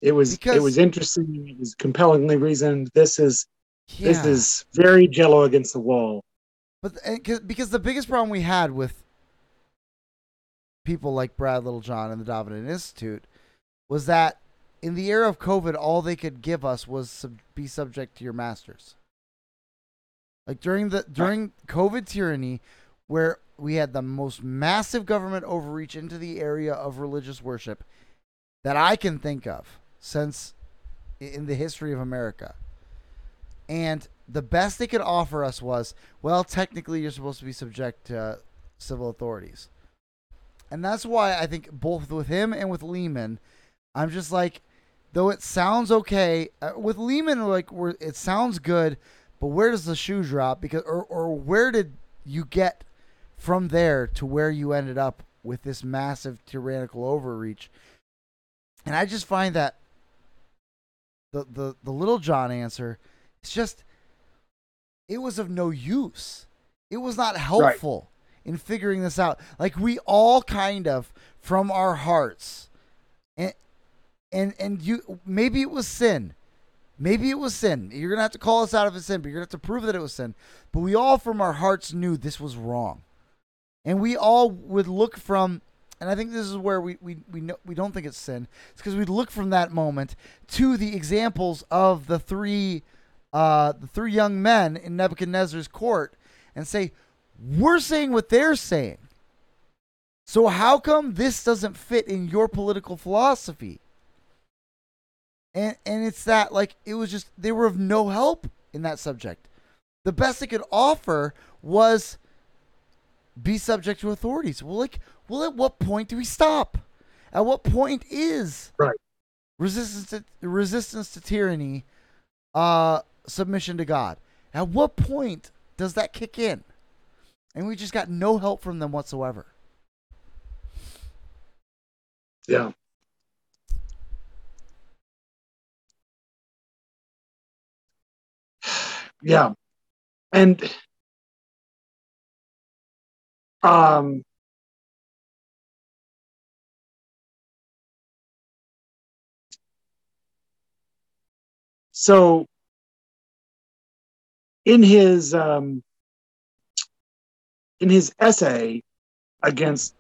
Speaker 2: it was
Speaker 1: Because-
Speaker 2: it was interesting. It was compellingly reasoned. This is
Speaker 1: yeah.
Speaker 2: this is very jello against the wall.
Speaker 1: But uh, 'cause- because the biggest problem we had with people like Brad Littlejohn and the Davenant Institute was that in the era of COVID, all they could give us was sub- be subject to your masters. Like during the during COVID tyranny, where we had the most massive government overreach into the area of religious worship that I can think of since in the history of America. And the best they could offer us was, well, technically you're supposed to be subject to civil authorities. And that's why I think both with him and with Leeman, I'm just like, though it sounds okay uh, with Leeman, like it sounds good, but where does the shoe drop? Because or or where did you get from there to where you ended up with this massive tyrannical overreach? And I just find that the the the Littlejohn answer is just it was of no use. It was not helpful in figuring this out. Like we all kind of from our hearts and and and you maybe it was sin. Maybe it was sin. You're gonna have to call us out of a sin, but you're gonna have to prove that it was sin. But we all from our hearts knew this was wrong. And we all would look from and I think this is where we we we know we don't think it's sin. It's because we'd look from that moment to the examples of the three uh, the three young men in Nebuchadnezzar's court and say, we're saying what they're saying. So how come this doesn't fit in your political philosophy? And and it's that like it was just they were of no help in that subject. The best they could offer was be subject to authorities. Well, like, well, at what point do we stop? At what point is
Speaker 2: Right.
Speaker 1: resistance to resistance to tyranny, uh, submission to God? At what point does that kick in? And we just got no help from them whatsoever.
Speaker 2: Yeah. Yeah. And um so in his um in his essay against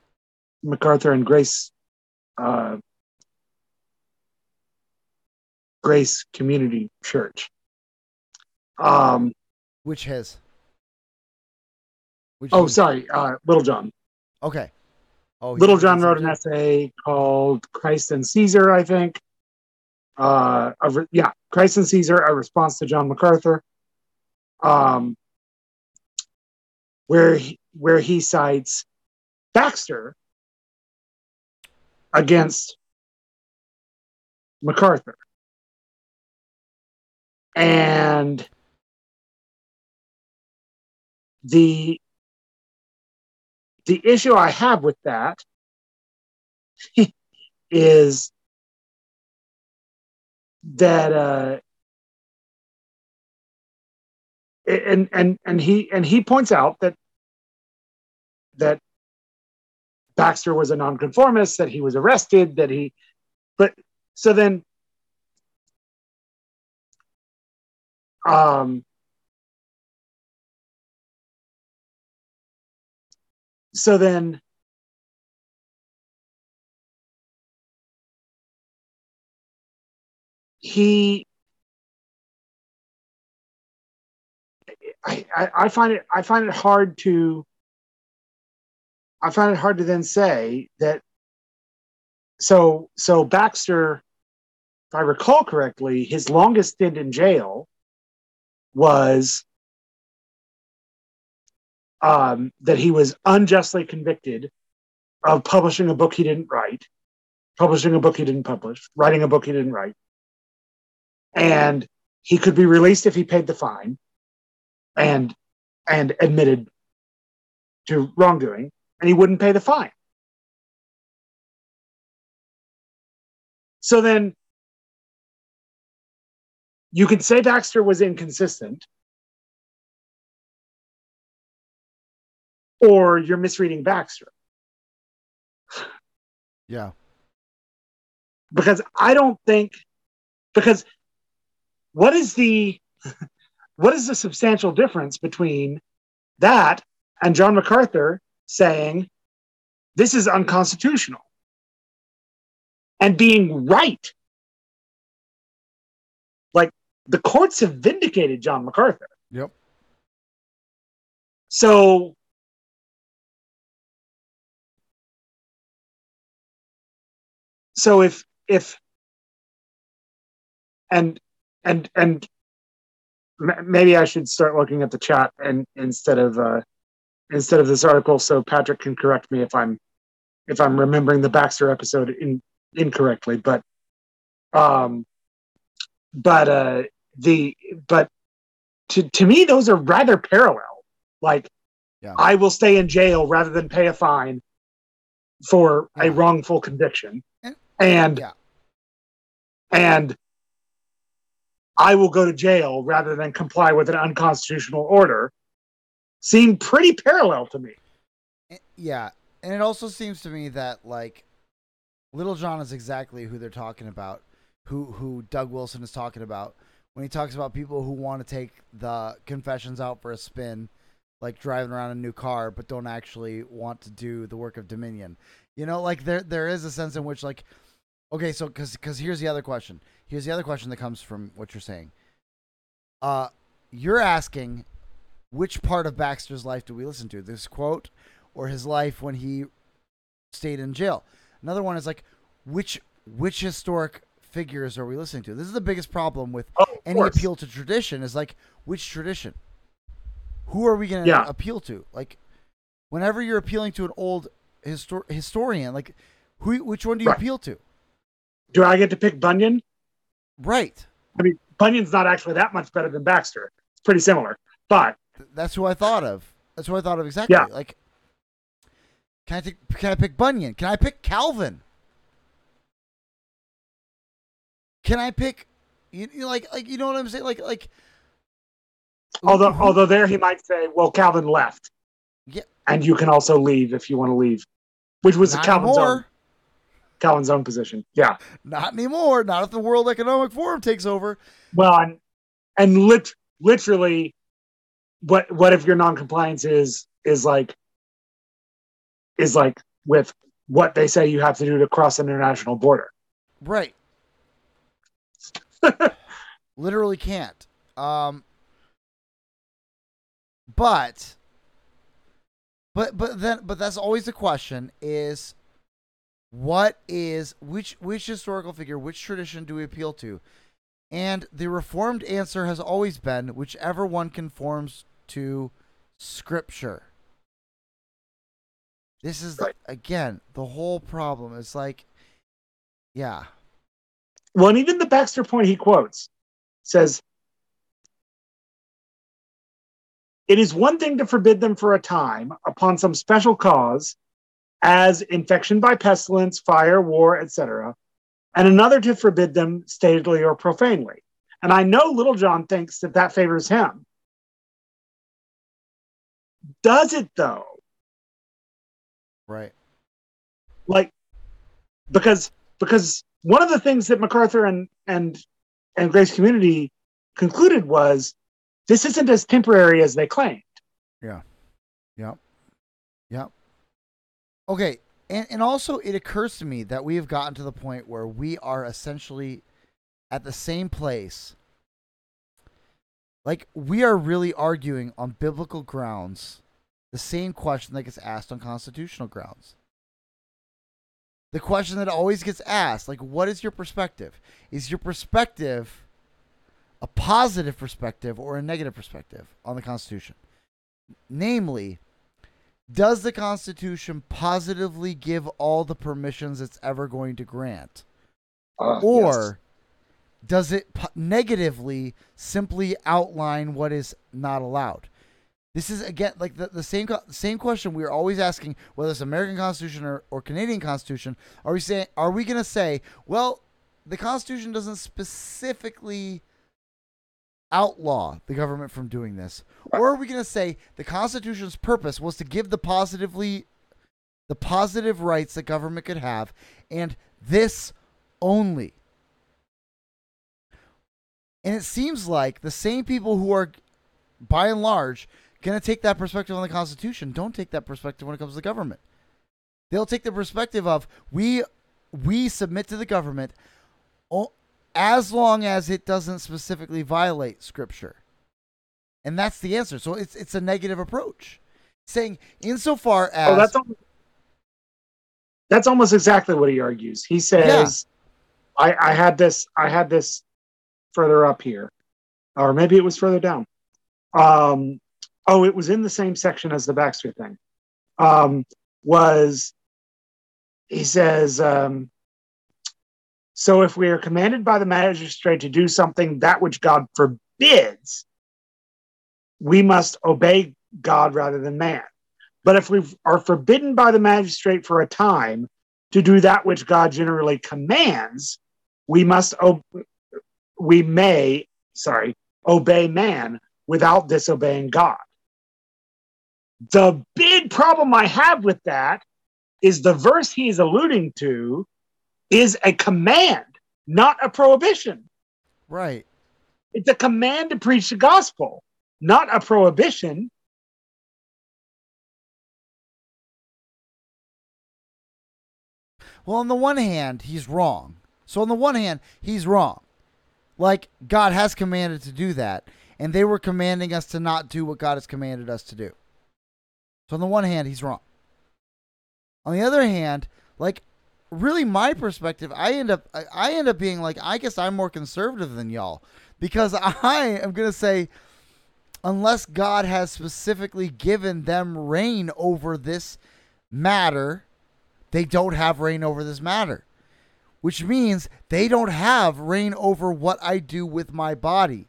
Speaker 2: MacArthur and Grace uh, Grace Community Church. Um,
Speaker 1: Which has? Which
Speaker 2: oh, sorry, uh, Littlejohn.
Speaker 1: Okay. Oh,
Speaker 2: Little John wrote an essay called "Christ and Caesar," I think. Uh, re- yeah, Christ and Caesar, a response to John MacArthur. Um, where he, where he cites Baxter against MacArthur, and the the issue I have with that [LAUGHS] is that uh and and and he and he points out that that Baxter was a nonconformist, that he was arrested, that he but so then um so then he I, I, find it I find it hard to I find it hard to then say that so so Baxter if I recall correctly his longest stint in jail was um, that he was unjustly convicted of publishing a book he didn't write, publishing a book he didn't publish, writing a book he didn't write. And he could be released if he paid the fine and and admitted to wrongdoing, and he wouldn't pay the fine. So then you could say Baxter was inconsistent, or you're misreading Baxter.
Speaker 1: Yeah.
Speaker 2: because I don't think because what is the [LAUGHS] what is the substantial difference between that and John MacArthur saying this is unconstitutional and being right? Like the courts have vindicated John MacArthur.
Speaker 1: Yep.
Speaker 2: So so if if and and and maybe I should start looking at the chat and instead of uh, instead of this article, so Patrick can correct me if I'm if I'm remembering the Baxter episode in, incorrectly. But Um, but uh, the but to to me those are rather parallel. Like
Speaker 1: Yeah.
Speaker 2: I will stay in jail rather than pay a fine for a wrongful conviction,
Speaker 1: And-
Speaker 2: and
Speaker 1: Yeah.
Speaker 2: and I will go to jail rather than comply with an unconstitutional order. Seem pretty parallel to me.
Speaker 1: Eh, Yeah, and it also seems to me that like Littlejohn is exactly who they're talking about, who who Doug Wilson is talking about when he talks about people who want to take the confessions out for a spin, like driving around a new car, but don't actually want to do the work of Dominion. You know, like there there is a sense in which like okay, so because because here's the other question. Here's the other question that comes from what you're saying. Uh, you're asking which part of Baxter's life do we listen to? This quote or his life when he stayed in jail. Another one is like which which historic figures are we listening to? This is the biggest problem with
Speaker 2: Oh,
Speaker 1: any
Speaker 2: course.
Speaker 1: appeal to tradition is like which tradition? Who are we going to
Speaker 2: Yeah.
Speaker 1: appeal to? Like whenever you're appealing to an old histor- historian, like who which one do you
Speaker 2: Right.
Speaker 1: appeal to?
Speaker 2: Do I get to pick Bunyan?
Speaker 1: Right.
Speaker 2: I mean, Bunyan's not actually that much better than Baxter. It's pretty similar, but
Speaker 1: That's who I thought of. That's who I thought of exactly.
Speaker 2: Yeah.
Speaker 1: Like can I take, can I pick Bunyan? Can I pick Calvin? Can I pick you, you like like you know what I'm saying? Like like
Speaker 2: although
Speaker 1: who-
Speaker 2: although there he might say, "Well, Calvin left,
Speaker 1: Yeah.
Speaker 2: and you can also leave if you want to leave," which was Calvin's
Speaker 1: anymore.
Speaker 2: own Calvin's own position. Yeah.
Speaker 1: Not anymore. Not if the World Economic Forum takes over.
Speaker 2: Well, and and lit- literally, what what if your noncompliance is is like is like with what they say you have to do to cross an international border.
Speaker 1: Right. [LAUGHS] Literally can't. Um but but but then but that's always the question is what is which which historical figure, which tradition do we appeal to? And the reformed answer has always been whichever one conforms to scripture. This is
Speaker 2: Right.
Speaker 1: again the whole problem. It's like yeah.
Speaker 2: Well, and even the Baxter point he quotes says, It is one thing to forbid them for a time upon some special cause, as infection by pestilence, fire, war, etc., and another to forbid them statedly or profanely. And I know Littlejohn thinks that that favors him. Does it though?
Speaker 1: Right.
Speaker 2: like because because one of the things that MacArthur and and and Grace Community concluded was this isn't as temporary as they claimed. Yeah.
Speaker 1: Yep. Yep. Okay. And and also it occurs to me that we have gotten to the point where we are essentially at the same place. Like we are really arguing on biblical grounds the same question that gets asked on constitutional grounds. The question that always gets asked, like what is your perspective? Is your perspective a positive perspective or a negative perspective on the Constitution? Namely, does the Constitution positively give all the permissions it's ever going to grant? Ah, or does it po- negatively simply outline what is not allowed? This is again like the, the same same question we are always asking whether it's American Constitution or, or Canadian Constitution. Are we saying are we going to say, well, the Constitution doesn't specifically outlaw the government from doing this, or are we going to say the Constitution's purpose was to give the positively the positive rights that government could have, and this only? And it seems like the same people who are, by and large, going to take that perspective on the Constitution don't take that perspective when it comes to the government. They'll take the perspective of we we submit to the government as long as it doesn't specifically violate Scripture, and that's the answer. So it's it's a negative approach, saying insofar as
Speaker 2: Oh, that's almost, that's almost exactly what he argues. He says, I, I had this I had this further up here. Or maybe it was further down. Um oh, it was in the same section as the Baxter thing. Um was he says um So if we are commanded by the magistrate to do something that which God forbids, we must obey God rather than man. But if we are forbidden by the magistrate for a time to do that which God generally commands, we must ob- we may, sorry, obey man without disobeying God. The big problem I have with that is the verse he's alluding to is a command, not a prohibition.
Speaker 1: Right.
Speaker 2: It's a command to preach the gospel, not a prohibition.
Speaker 1: Well, on the one hand, he's wrong. So on the one hand, he's wrong. Like God has commanded to do that, and they were commanding us to not do what God has commanded us to do. So on the one hand, he's wrong. On the other hand, like really my perspective, I end up I- end up being like I guess I'm more conservative than y'all because [LAUGHS] I am going to say unless God has specifically given them reign over this matter, they don't have reign over this matter. Which means they don't have reign over what I do with my body.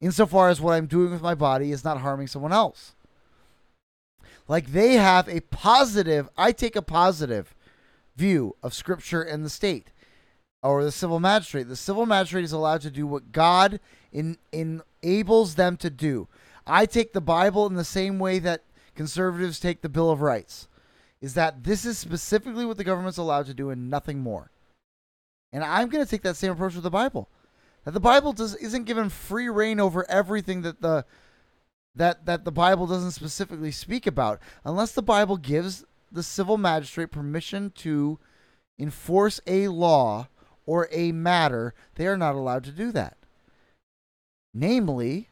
Speaker 1: Insofar as what I'm doing with my body is not harming someone else. Like they have a positive, I take a positive view of scripture and the state or the civil magistrate. The civil magistrate is allowed to do what God in, enables them to do. I take the Bible in the same way that conservatives take the Bill of Rights. Is that this is specifically what the government's allowed to do and nothing more. And I'm going to take that same approach with the Bible. That the Bible does isn't given free reign over everything that the that that the Bible doesn't specifically speak about unless the Bible gives the civil magistrate permission to enforce a law or a matter, they are not allowed to do that. Namely,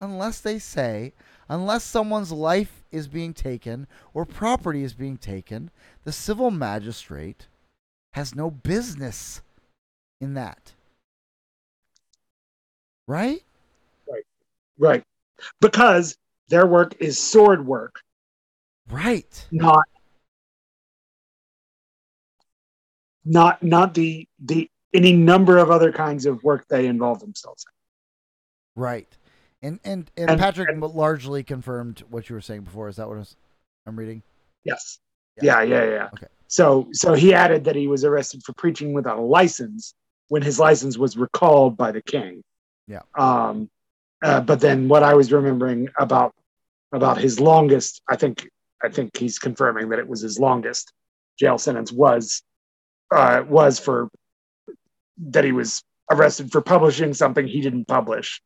Speaker 1: unless they say, unless someone's life is being taken or property is being taken, the civil magistrate has no business in that. Right?
Speaker 2: Right. Right. Because their work is sword work,
Speaker 1: Right.
Speaker 2: not not not the the any number of other kinds of work they involve themselves in.
Speaker 1: Right. And and, and,
Speaker 2: And-
Speaker 1: Patrick
Speaker 2: and-
Speaker 1: largely confirmed what you were saying before. Is that what I'm reading?
Speaker 2: Yes.
Speaker 1: Yeah.
Speaker 2: Yeah, yeah, yeah.
Speaker 1: Okay.
Speaker 2: So so he added that he was arrested for preaching without a license when his license was recalled by the king.
Speaker 1: Yeah.
Speaker 2: Um uh, but then what I was remembering about about his longest, I think I think he's confirming that it was his longest jail sentence was uh was for that he was arrested for publishing something he didn't publish.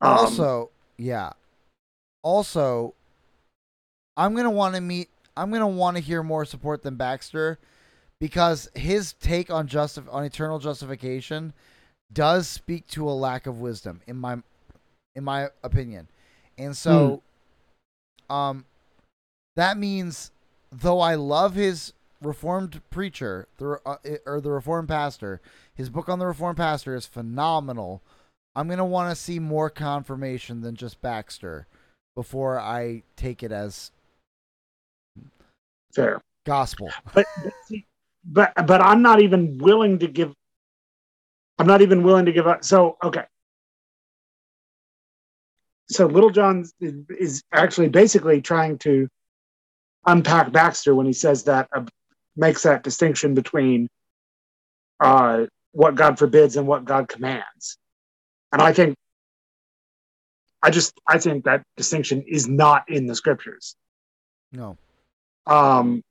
Speaker 2: Um,
Speaker 1: also, yeah. Also, I'm gonna want to meet. I'm gonna want to hear more support than Baxter, because his take on justif- on eternal justification does speak to a lack of wisdom in my in my opinion, and so, um, that means though I love his reformed preacher, the uh, or the reformed pastor, his book on the reformed pastor is phenomenal. I'm gonna want to see more confirmation than just Baxter before I take it as
Speaker 2: fair.
Speaker 1: gospel.
Speaker 2: but but but I'm not even willing to give. I'm not even willing to give up. So okay. So Littlejohn is, is actually basically trying to unpack Baxter when he says that uh, makes that distinction between uh, what God forbids and what God commands, and I think I just I think that distinction is not in the scriptures.
Speaker 1: No.
Speaker 2: Um,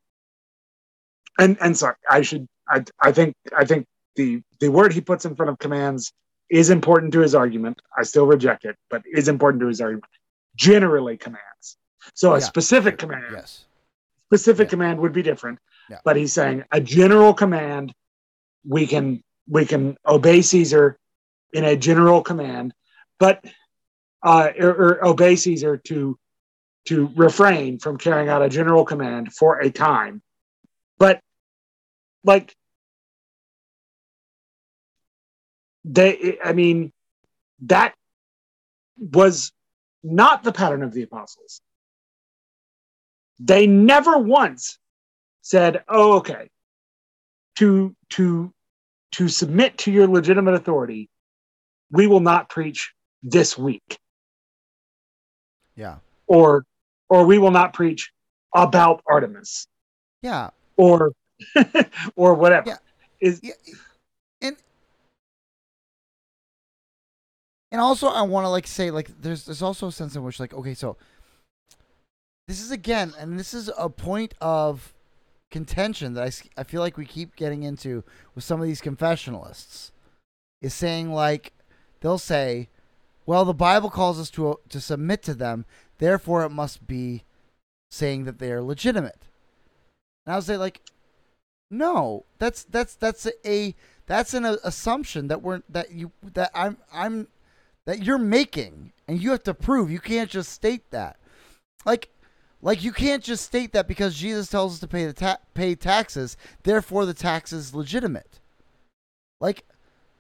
Speaker 2: and and sorry, I should I I think I think the the word he puts in front of commands is important to his argument. I still reject it, but is important to his argument. Generally commands. So a
Speaker 1: Yeah.
Speaker 2: specific command,
Speaker 1: Yes.
Speaker 2: Specific
Speaker 1: Yeah.
Speaker 2: command would be different.
Speaker 1: Yeah.
Speaker 2: But he's saying a general command, we can we can obey Caesar in a general command, but uh, or, or obey Caesar to to refrain from carrying out a general command for a time. But like they I mean that was not the pattern of the apostles. They never once said, "Oh, okay. to to to submit to your legitimate authority, we will not preach this week,
Speaker 1: Yeah.
Speaker 2: or or we will not preach about Artemis,
Speaker 1: Yeah.
Speaker 2: or [LAUGHS] or whatever.
Speaker 1: Yeah.
Speaker 2: Is
Speaker 1: Yeah, and and also I want to like say like there's there's also a sense in which like okay so this is again and this is a point of contention that I, I feel like we keep getting into with some of these confessionalists is saying like they'll say well the bible calls us to to submit to them therefore it must be saying that they are legitimate. And i would say like no that's that's that's a that's an uh, assumption that we're that you that i'm i'm that you're making and you have to prove. You can't just state that. Like like you can't just state that because jesus tells us to pay the ta- pay taxes therefore the tax is legitimate like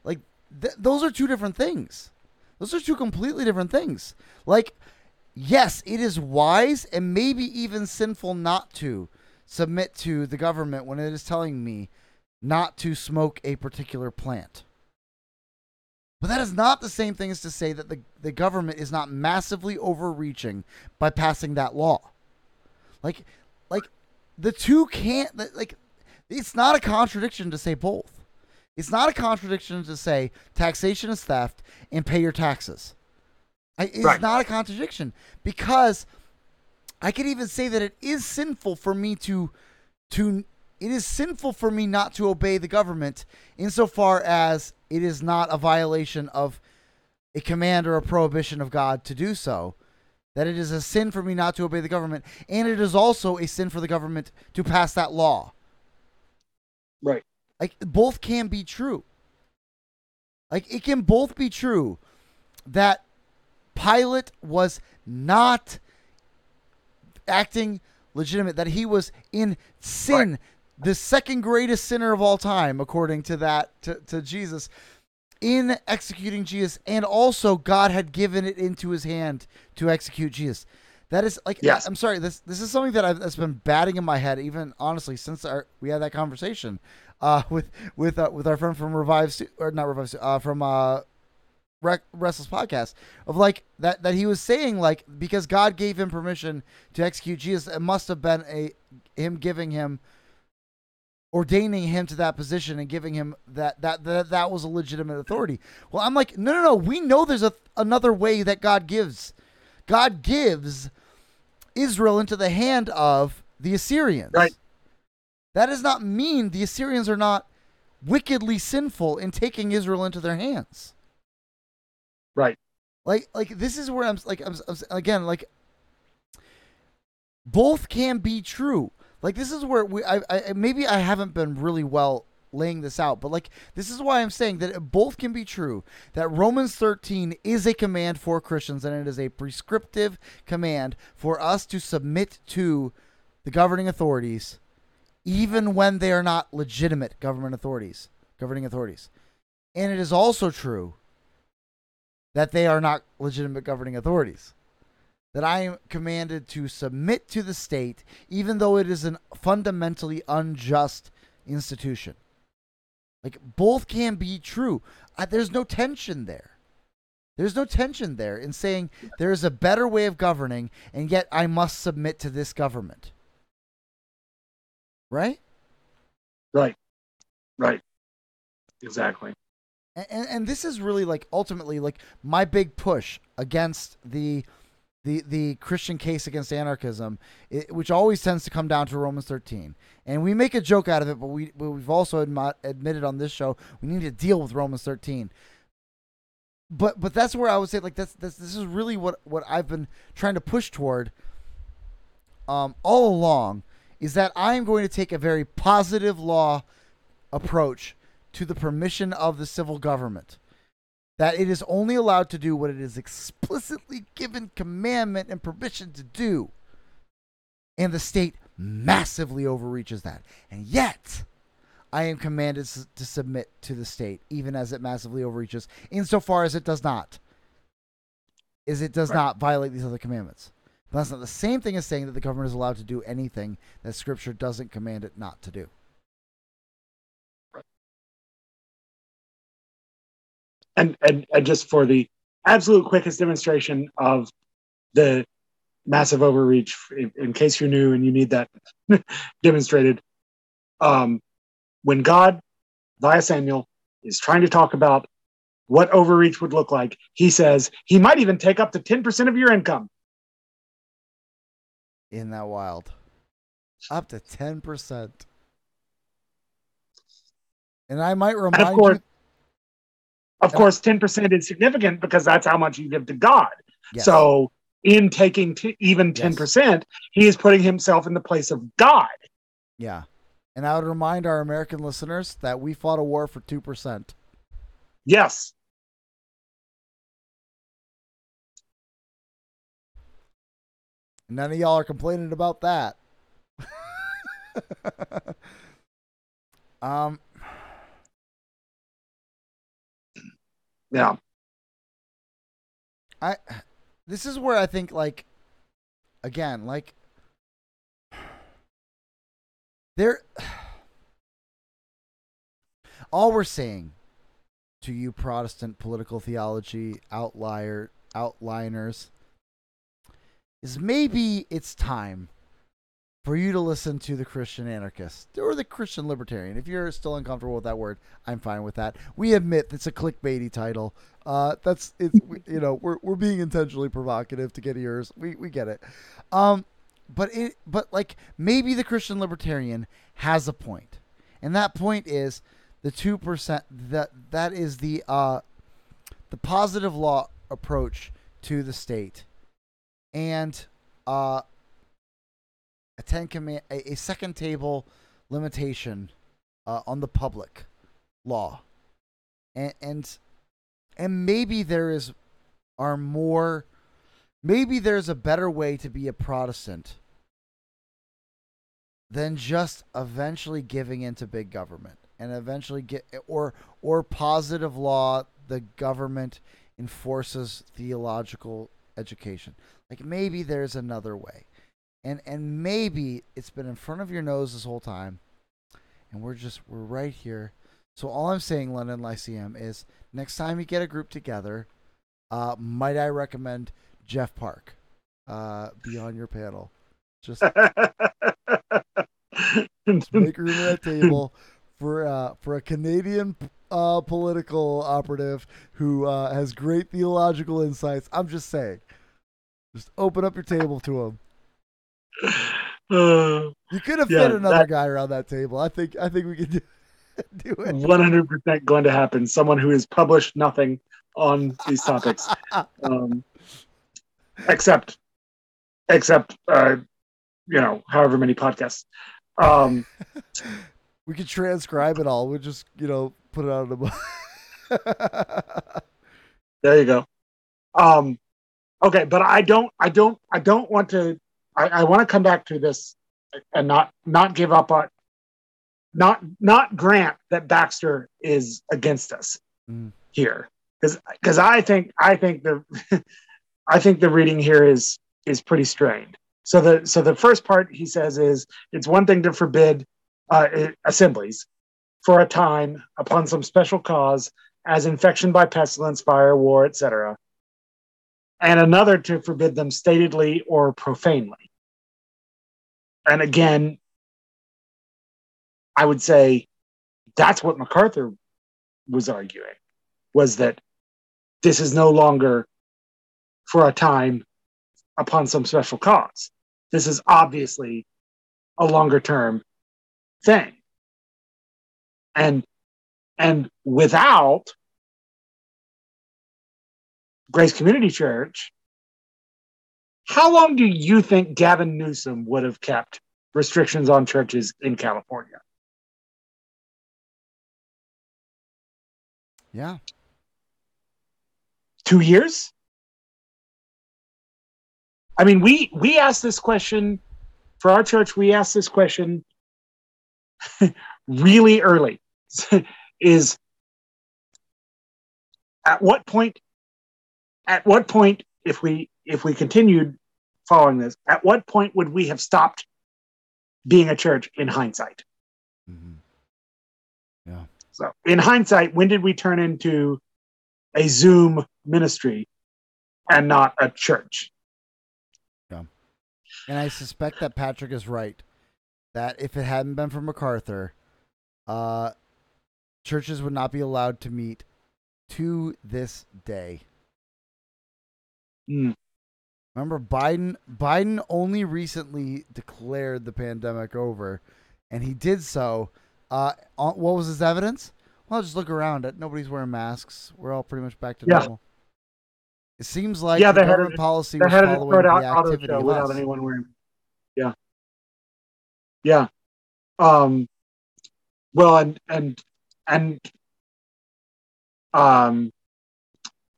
Speaker 1: like th- those are two different things those are two completely different things like yes it is wise and maybe even sinful not to submit to the government when it is telling me not to smoke a particular plant. But that is not the same thing as to say that the, the government is not massively overreaching by passing that law. Like like the two can't like it's not a contradiction to say both. It's not a contradiction to say taxation is theft and pay your taxes. It's
Speaker 2: Right.
Speaker 1: not a contradiction because I could even say that it is sinful for me to to it is sinful for me not to obey the government insofar as it is not a violation of a command or a prohibition of God to do so. That it is a sin for me not to obey the government, and it is also a sin for the government to pass that law.
Speaker 2: right.
Speaker 1: Like both can be true. Like it can both be true that Pilate was not acting legitimate, that he was in sin, the second greatest sinner of all time, according to that to, to Jesus, in executing Jesus, and also God had given it into his hand to execute Jesus. That is like
Speaker 2: Yes.
Speaker 1: I'm sorry. This this is something that I've that's been batting in my head, even honestly, since our, we had that conversation uh, [LAUGHS] with with uh, with our friend from Revive or not Revive uh, from uh, Restless Podcast of like that that he was saying like because God gave him permission to execute Jesus, it must have been a him giving him ordaining him to that position and giving him that that that, that was a legitimate authority. Well, I'm like, no, no, no. We know there's a another way that God gives. God gives Israel into the hand of the Assyrians.
Speaker 2: Right.
Speaker 1: That does not mean the Assyrians are not wickedly sinful in taking Israel into their hands.
Speaker 2: Right.
Speaker 1: Like, like this is where I'm like, I'm, I'm again like, both can be true. Like this is where we, I, I maybe I haven't been really well laying this out, but like this is why I'm saying that both can be true. That Romans 13 is a command for Christians, and it is a prescriptive command for us to submit to the governing authorities, even when they are not legitimate government authorities, governing authorities. And it is also true that they are not legitimate governing authorities. That I am commanded to submit to the state, even though it is a fundamentally unjust institution. Like both can be true. Uh, there's no tension there. There's no tension there in saying there is a better way of governing, and yet I must submit to this government. Right?
Speaker 2: Right. Right. Exactly.
Speaker 1: and, and, and this is really like ultimately like my big push against the the the Christian case against anarchism, it, which always tends to come down to Romans 13. And we make a joke out of it, but we but we've also admi- admitted on this show we need to deal with Romans 13. But but that's where I would say like that's, that's this is really what what I've been trying to push toward um all along is that I'm going to take a very positive law approach to the permission of the civil government. That it is only allowed to do what it is explicitly given commandment and permission to do. And the state massively overreaches that. And yet, I am commanded to submit to the state, even as it massively overreaches, insofar as it does not. Is it does
Speaker 2: Right.
Speaker 1: not violate these other commandments. But that's not the same thing as saying that the government is allowed to do anything that Scripture doesn't command it not to do.
Speaker 2: And, and and just for the absolute quickest demonstration of the massive overreach, in, in case you're new and you need that [LAUGHS] demonstrated, um, when God via Samuel is trying to talk about what overreach would look like, he says he might even take up to ten percent of your income.
Speaker 1: In that wild, up to ten percent. And I might remind
Speaker 2: course-
Speaker 1: you.
Speaker 2: Of course, ten percent is significant because that's how much you give to God.
Speaker 1: Yes.
Speaker 2: So, in taking t- even ten percent, he is putting himself in the place of God.
Speaker 1: Yeah. And I would remind our American listeners that we fought a war for 2%.
Speaker 2: Yes,
Speaker 1: None of y'all are complaining about that. [LAUGHS] um,
Speaker 2: yeah,
Speaker 1: I this is where I think like again, like there all we're saying to you Protestant political theology outlier outliners is maybe it's time for you to listen to the Christian anarchist or the Christian libertarian. If you're still uncomfortable with that word, I'm fine with that. We admit it's a clickbaity title. Uh, that's it's you know we're we're being intentionally provocative to get ears. We we get it. Um, but it but like maybe the Christian libertarian has a point, and that point is the two percent that that is the uh the positive law approach to the state, and uh a ten command a, a second table limitation uh, on the public law, and and and maybe there is are more maybe there's a better way to be a Protestant than just eventually giving into big government and eventually get or or positive law the government enforces theological education. Like maybe there's another way and and maybe it's been in front of your nose this whole time and we're just we're right here. So all i'm saying london lyceum is next time you get a group together uh might i recommend jeff park uh be on your panel? Just [LAUGHS] just make room at that table for uh for a canadian uh political operative who uh has great theological insights. I'm just saying. Just open up your table to him
Speaker 2: Uh, [SIGHS]
Speaker 1: You could have
Speaker 2: Yeah,
Speaker 1: fit another
Speaker 2: that-
Speaker 1: guy around that table. I think I think we could [LAUGHS] do, do it.
Speaker 2: 100% going to happen. Someone who has published nothing on these topics, [LAUGHS] um, except, except, uh, you know, however many podcasts. Um, [LAUGHS]
Speaker 1: we could transcribe it all. We'll just you know put it out of the.
Speaker 2: there you go. Um, okay, but I don't, I don't, I don't want to. I, I want to come back to this and not not give up on, not not grant that Baxter is against us
Speaker 1: Mm.
Speaker 2: here because because I think I think the [LAUGHS] I think the reading here is is pretty strained. So the so the first part he says is it's one thing to forbid uh, assemblies for a time upon some special cause as infection by pestilence, fire, war, etc., and another to forbid them statedly or profanely. And again, I would say that's what MacArthur was arguing was that this is no longer for a time upon some special cause. This is obviously a longer term thing. And and without Grace Community Church, how long do you think Gavin Newsom would have kept restrictions on churches in California?
Speaker 1: yeah,
Speaker 2: Two years? I mean, we we asked this question for our church. We asked this question [LAUGHS] really early. [LAUGHS] is at what point? At what point, if we if we continued following this, at what point would we have stopped being a church in hindsight?
Speaker 1: Mhm.
Speaker 2: So, in hindsight, when did we turn into a Zoom ministry and not a church. Yeah.
Speaker 1: And I suspect that Patrick is right. That if it hadn't been for MacArthur, uh, churches would not be allowed to meet to this day.
Speaker 2: Mm.
Speaker 1: Remember, Biden Biden only recently declared the pandemic over, and he did so. Uh, on, what was his evidence? Well, just look around. It nobody's wearing masks. We're all pretty much back to
Speaker 2: Yeah.
Speaker 1: normal. It seems like
Speaker 2: Yeah,
Speaker 1: the
Speaker 2: they had
Speaker 1: government policy
Speaker 2: They
Speaker 1: was
Speaker 2: had a
Speaker 1: following
Speaker 2: Detroit
Speaker 1: the
Speaker 2: auto
Speaker 1: activity
Speaker 2: show without anyone wearing. Yeah. Yeah. Um. Well, and and and um,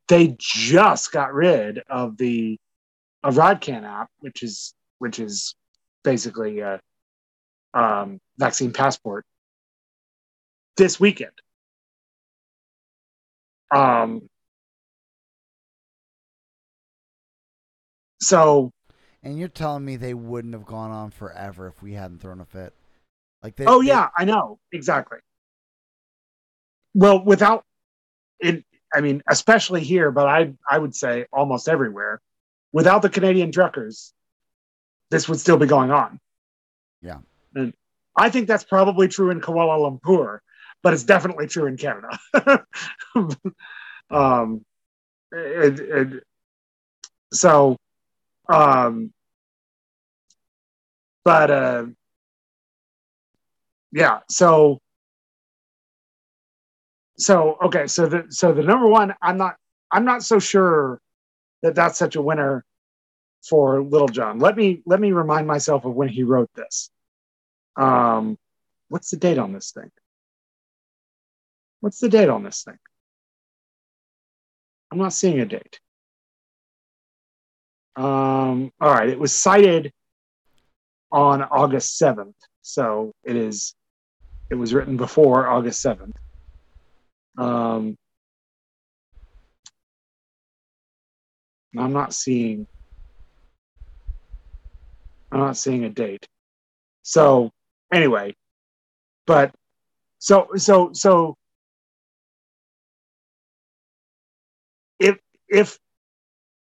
Speaker 2: they just got rid of the ArriveCAN app, which is which is basically a um, vaccine passport this weekend. Um. So
Speaker 1: And you're telling me they wouldn't have gone on forever if we hadn't thrown a fit? Like they,
Speaker 2: oh
Speaker 1: they-
Speaker 2: yeah, I know exactly. Well, without it, I mean, especially here, but I I would say almost everywhere, without the Canadian truckers, this would still be going on.
Speaker 1: Yeah.
Speaker 2: and I think that's probably true in Kuala Lumpur, but it's definitely true in Canada. [LAUGHS] um, it, it, so, um, but uh, yeah, so so okay, so the so the number one, I'm not I'm not so sure that that's such a winner for Littlejohn. Let me let me remind myself of when he wrote this. Um, what's the date on this thing? What's the date on this thing? I'm not seeing a date. Um, all right, it was cited on August 7th. So it is it was written before August 7th. Um I'm not seeing I'm not seeing a date. So anyway, but so so so if if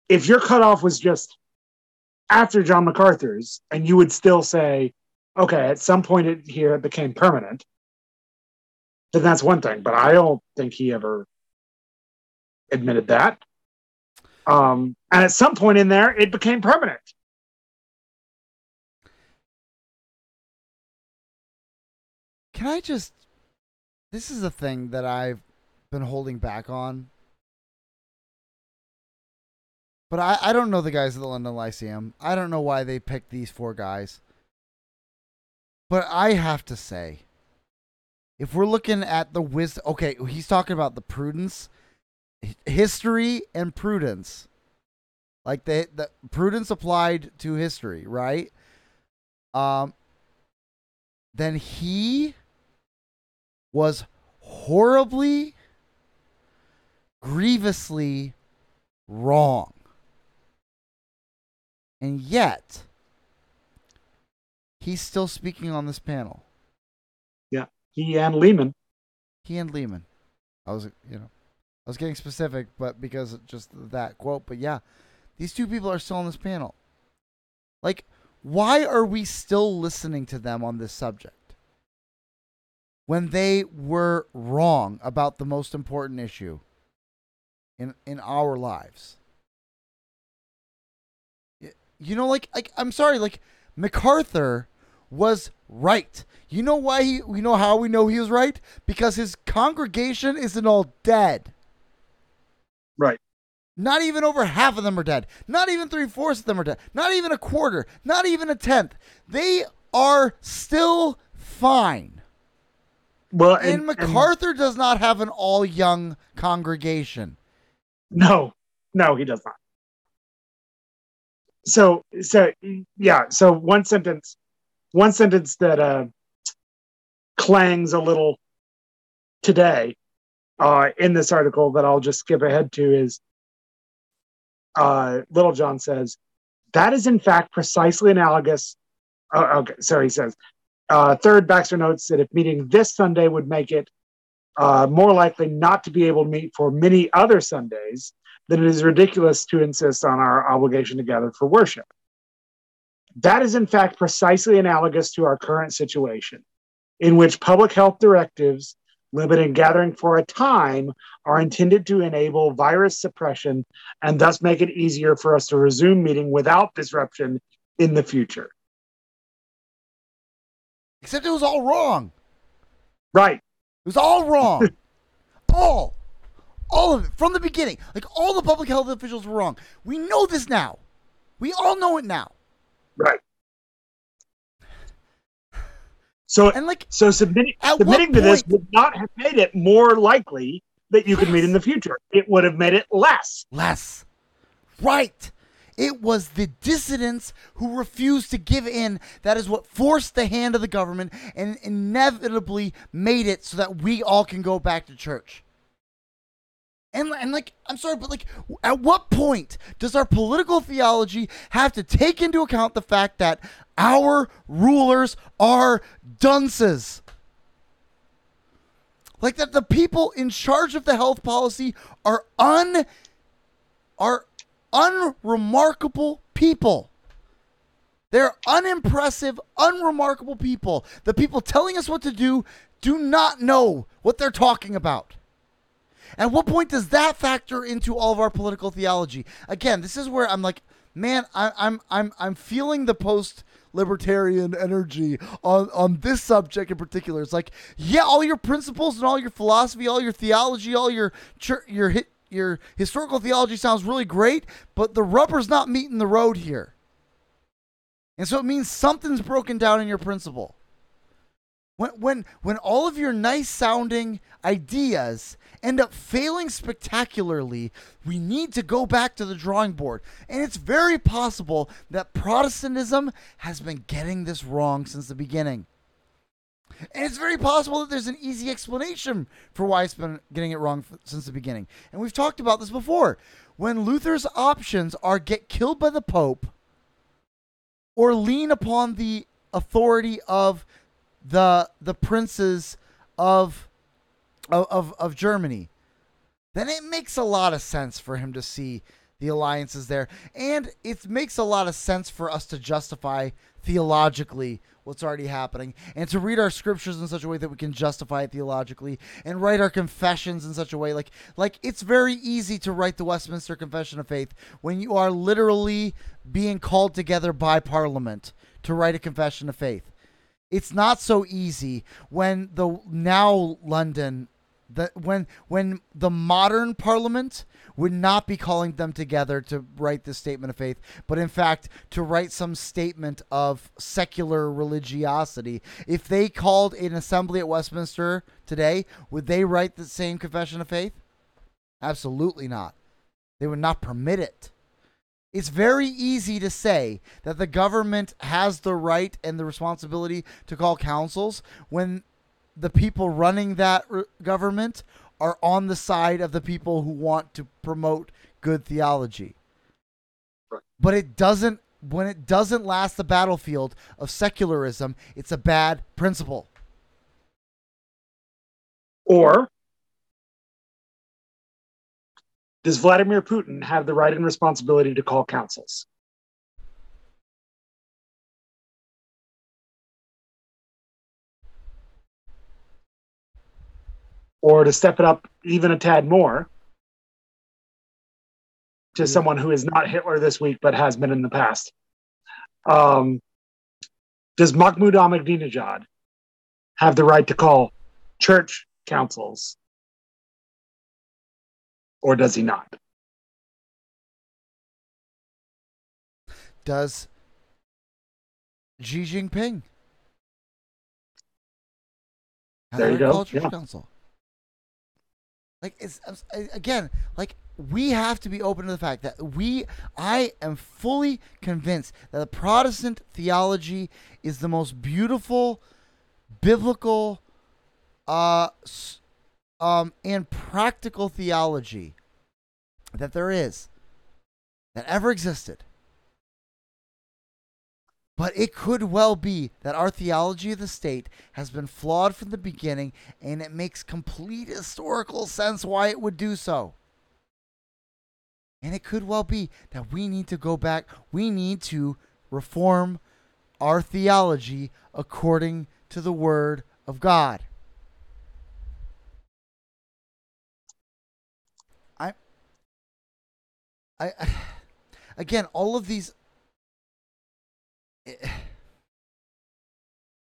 Speaker 2: if your cutoff was just after John MacArthur's and you would still say, okay, at some point it, here it became permanent, then that's one thing. But I don't think he ever admitted that. Um, and at some point in there, it became permanent.
Speaker 1: Can I just? This is a thing that I've been holding back on. But I, I don't know the guys at the London Lyceum. I don't know why they picked these four guys. But I have to say, if we're looking at the wisdom, okay, he's talking about the prudence, history, and prudence. Like the the prudence applied to history, right? Um. Then he was horribly, grievously wrong. And yet, he's still speaking on this panel.
Speaker 2: He and Leeman.
Speaker 1: He and Leeman. I was, you know, I was getting specific, but because just that quote. But yeah, these two people are still on this panel. Like, why are we still listening to them on this subject when they were wrong about the most important issue in in our lives? You know, like, like I'm sorry, like MacArthur was right. You know why he? You know how we know he was right? Because his congregation isn't all dead.
Speaker 2: Right.
Speaker 1: Not even over half of them are dead. Not even three fourths of them are dead. Not even a quarter. Not even a tenth. They are still fine.
Speaker 2: Well,
Speaker 1: And,
Speaker 2: and, and-
Speaker 1: MacArthur does not have an all young congregation.
Speaker 2: no, no, he does not. So, so yeah. So one sentence, one sentence that uh, clangs a little today uh, in this article that I'll just skip ahead to is uh, Littlejohn says that is in fact precisely analogous. Uh, okay, so he says uh, third Baxter notes that if meeting this Sunday would make it uh, more likely not to be able to meet for many other Sundays, then it is ridiculous to insist on our obligation to gather for worship. That is, in fact, precisely analogous to our current situation, in which public health directives limiting gathering for a time are intended to enable virus suppression and thus make it easier for us to resume meeting without disruption in the future.
Speaker 1: Except it was all wrong.
Speaker 2: Right.
Speaker 1: It was all wrong. [LAUGHS] all. All of it from the beginning. Like all the public health officials were wrong. We know this now. We all know it now.
Speaker 2: Right. So,
Speaker 1: And like
Speaker 2: so submitting submitting to this would not have made it more likely that you could meet in the future. It would have made it less.
Speaker 1: less. Right. It was the dissidents who refused to give in that is what forced the hand of the government and inevitably made it so that we all can go back to church. And, and like, I'm sorry, but like, at what point does our political theology have to take into account the fact that our rulers are dunces? Like that the people in charge of the health policy are un are unremarkable people. They're unimpressive, unremarkable people. The people telling us what to do do not know what they're talking about. At what point does that factor into all of our political theology? Again, this is where I'm like, man, I, I'm I'm I'm feeling the post libertarian energy on on this subject in particular. It's like, yeah, all your principles and all your philosophy, all your theology, all your your your historical theology sounds really great, but the rubber's not meeting the road here. And so it means something's broken down in your principle. When when when all of your nice sounding ideas end up failing spectacularly, we need to go back to the drawing board. And it's very possible that Protestantism has been getting this wrong since the beginning. And it's very possible that there's an easy explanation for why it's been getting it wrong f- since the beginning. And we've talked about this before. When Luther's options are get killed by the Pope or lean upon the authority of the the princes of of of, of Germany, then it makes a lot of sense for him to see the alliances there, and it makes a lot of sense for us to justify theologically what's already happening, and to read our scriptures in such a way that we can justify it theologically, and write our confessions in such a way. Like like it's very easy to write the Westminster Confession of Faith when you are literally being called together by Parliament to write a confession of faith. It's not so easy when the now London the when when the modern parliament would not be calling them together to write this statement of faith but in fact to write some statement of secular religiosity. If they called an assembly at Westminster today would they write the same confession of faith? Absolutely not. They would not permit it. It's very easy to say that the government has the right and the responsibility to call councils when the people running that r- government are on the side of the people who want to promote good theology.
Speaker 2: Right.
Speaker 1: But it doesn't when it doesn't last the battlefield of secularism, it's a bad principle.
Speaker 2: Or does Vladimir Putin have the right and responsibility to call councils? Or to step it up even a tad more to someone who is not Hitler this week but has been in the past. Um, does Mahmoud Ahmadinejad have the right to call church councils or does he not?
Speaker 1: Does Xi Jinping have
Speaker 2: There you go,
Speaker 1: call church
Speaker 2: yeah.
Speaker 1: council? Like it's again, like we have to be open to the fact that we I am fully convinced that the Protestant theology is the most beautiful biblical uh um and practical theology that there is that ever existed. But it could well be that our theology of the state has been flawed from the beginning, and it makes complete historical sense why it would do so. And it could well be that we need to go back, we need to reform our theology according to the Word of God. I, I, [SIGHS] again, all of these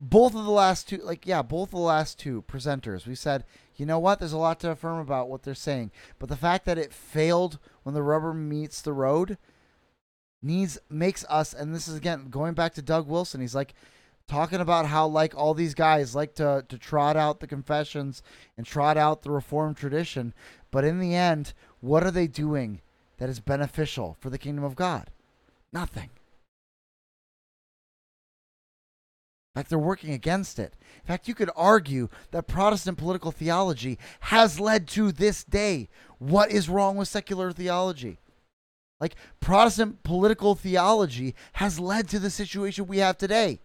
Speaker 1: both of the last two like yeah both of the last two presenters we said you know what? There's a lot to affirm about what they're saying. But the fact that it failed when the rubber meets the road needs makes us and this is again going back to doug wilson he's like talking about how like all these guys like to to trot out the confessions and trot out the reformed tradition but in the end what are they doing that is beneficial for the kingdom of god? Nothing Fact, they're working against it. In fact, you could argue that Protestant political theology has led to this day. What is wrong with secular theology? Like, Protestant political theology has led to the situation we have today.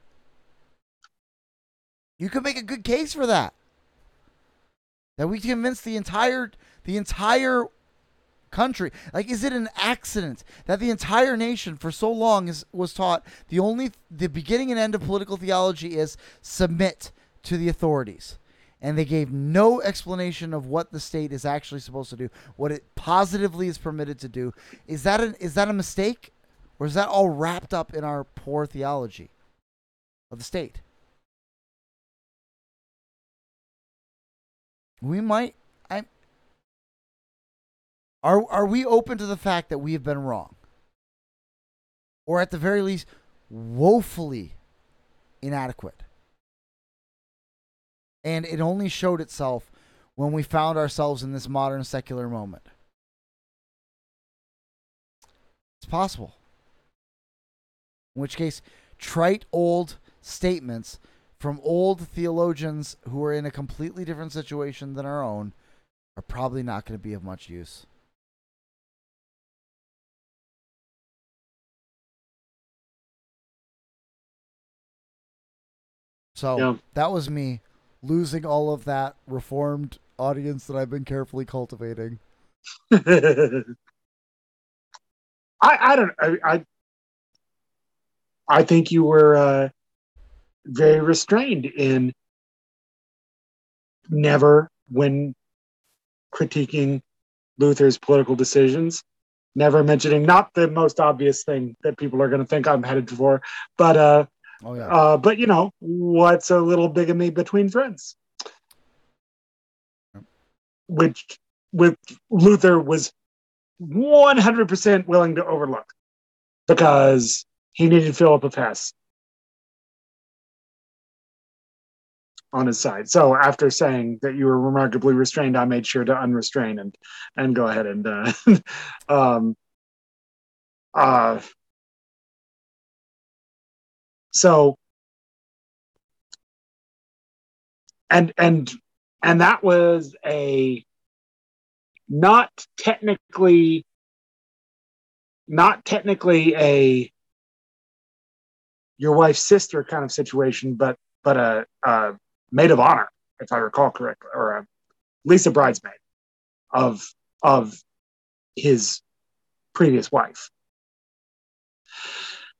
Speaker 1: You could make a good case for that. That we convince the entire the entire country. Like, is it an accident that the entire nation for so long is was taught the only the beginning and end of political theology is submit to the authorities? And they gave no explanation of what the state is actually supposed to do, what it positively is permitted to do. Is that an is that a mistake? Or is that all wrapped up in our poor theology of the state? We might are are we open to the fact that we have been wrong? Or at the very least woefully inadequate? And it only showed itself when we found ourselves in this modern secular moment. It's possible. In which case, trite old statements from old theologians who are in a completely different situation than our own are probably not going to be of much use. So
Speaker 2: Yeah.
Speaker 1: that was me losing all of that reformed audience that I've been carefully cultivating. [LAUGHS]
Speaker 2: I I don't I I, I think you were uh, very restrained in never when critiquing Luther's political decisions, never mentioning not the most obvious thing that people are going to think I'm headed for, but uh,
Speaker 1: Oh yeah.
Speaker 2: uh, but you know what's a little bigamy between friends, which with Luther was 100% willing to overlook because he needed Philip of Hesse on his side. So after saying that you were remarkably restrained, I made sure to unrestrain and and go ahead and uh, [LAUGHS] um, uh, so and and and that was a not technically not technically a your wife's sister kind of situation but but a, a maid of honor if i recall correctly or a lisa bridesmaid of of his previous wife.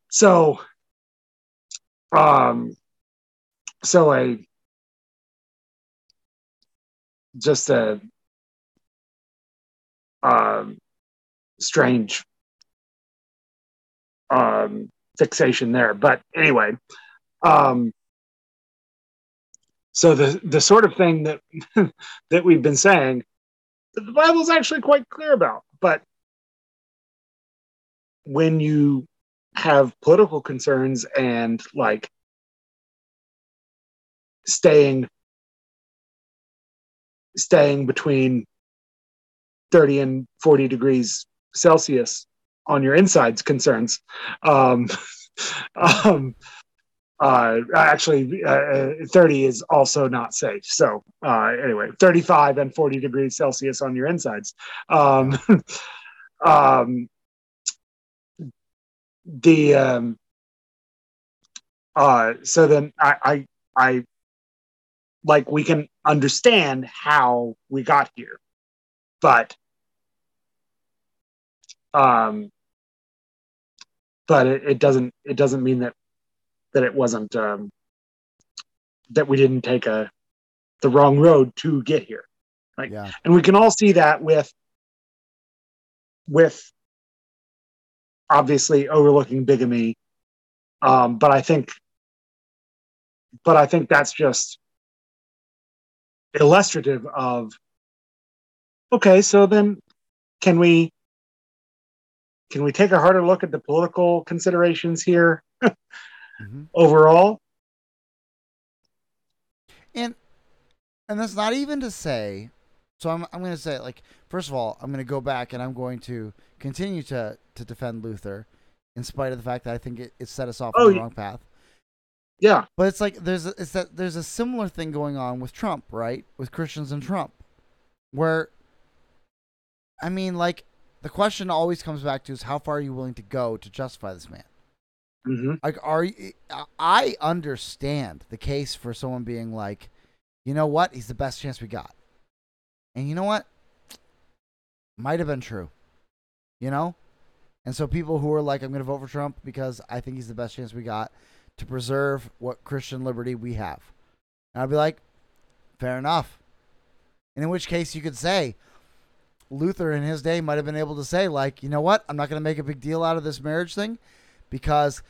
Speaker 2: So um so a just a um strange um fixation there. But anyway um so the the sort of thing that [LAUGHS] that we've been saying the bible's actually quite clear about. But when you have political concerns and like staying staying between 30 and 40 degrees celsius on your insides concerns um, [LAUGHS] um uh actually uh, 30 is also not safe. So uh anyway 35 and 40 degrees celsius on your insides. Um [LAUGHS] um the um Uh, so then I, I, I, like we can understand how we got here, but, um, but it, it doesn't, it doesn't mean that, that it wasn't, um, that we didn't take a, the wrong road to get here. Like,
Speaker 1: Yeah.
Speaker 2: and we can all see that with, with obviously overlooking bigamy. Um, but I think, but I think that's just illustrative of, okay, so then can we, can we take a harder look at the political considerations here
Speaker 1: Mhm. [LAUGHS]
Speaker 2: overall?
Speaker 1: And and that's not even to say. So I'm I'm going to say like first of all I'm going to go back and I'm going to continue to to defend Luther, in spite of the fact that I think it, it set us off
Speaker 2: Oh,
Speaker 1: on the wrong path.
Speaker 2: Yeah.
Speaker 1: But it's like there's a, it's that there's a similar thing going on with Trump, right? With Christians and Trump, where I mean, like the question always comes back to is how far are you willing to go to justify this man?
Speaker 2: hmm
Speaker 1: Like, are you? I understand the case for someone being like, you know what, he's the best chance we got, and you know what, might have been true, you know, and so people who are like, I'm going to vote for Trump because I think he's the best chance we got to preserve what Christian liberty we have, and I'd be like, fair enough, and in which case you could say. Luther in his day might have been able to say, like, you know what? I'm not going to make a big deal out of this marriage thing because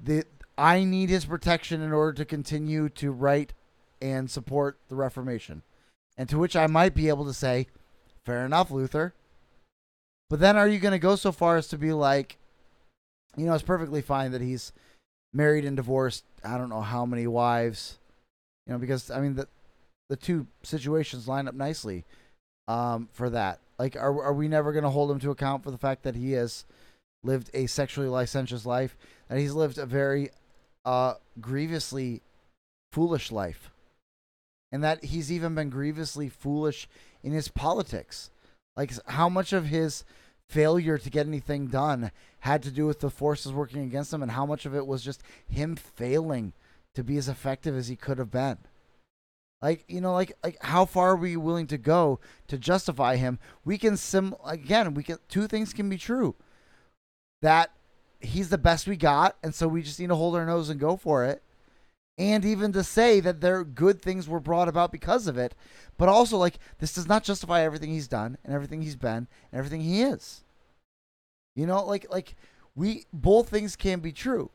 Speaker 1: the I need his protection in order to continue to write and support the Reformation. And to which I might be able to say, fair enough, Luther. But then are you going to go so far as to be like, you know, it's perfectly fine that he's married and divorced, I don't know how many wives, you know, because I mean the the two situations line up nicely um, for that. Like, are are we never going to hold him to account for the fact that he has lived a sexually licentious life, that he's lived a very uh, grievously foolish life, and that he's even been grievously foolish in his politics. Like, how much of his failure to get anything done had to do with the forces working against him, and how much of it was just him failing to be as effective as he could have been. Like you know, like like how far are we willing to go to justify him? We can sim again. We can two things can be true. That he's the best we got, and so we just need to hold our nose and go for it. And even to say that their good things were brought about because of it, but also like this does not justify everything he's done and everything he's been and everything he is. You know, like like we both things can be true.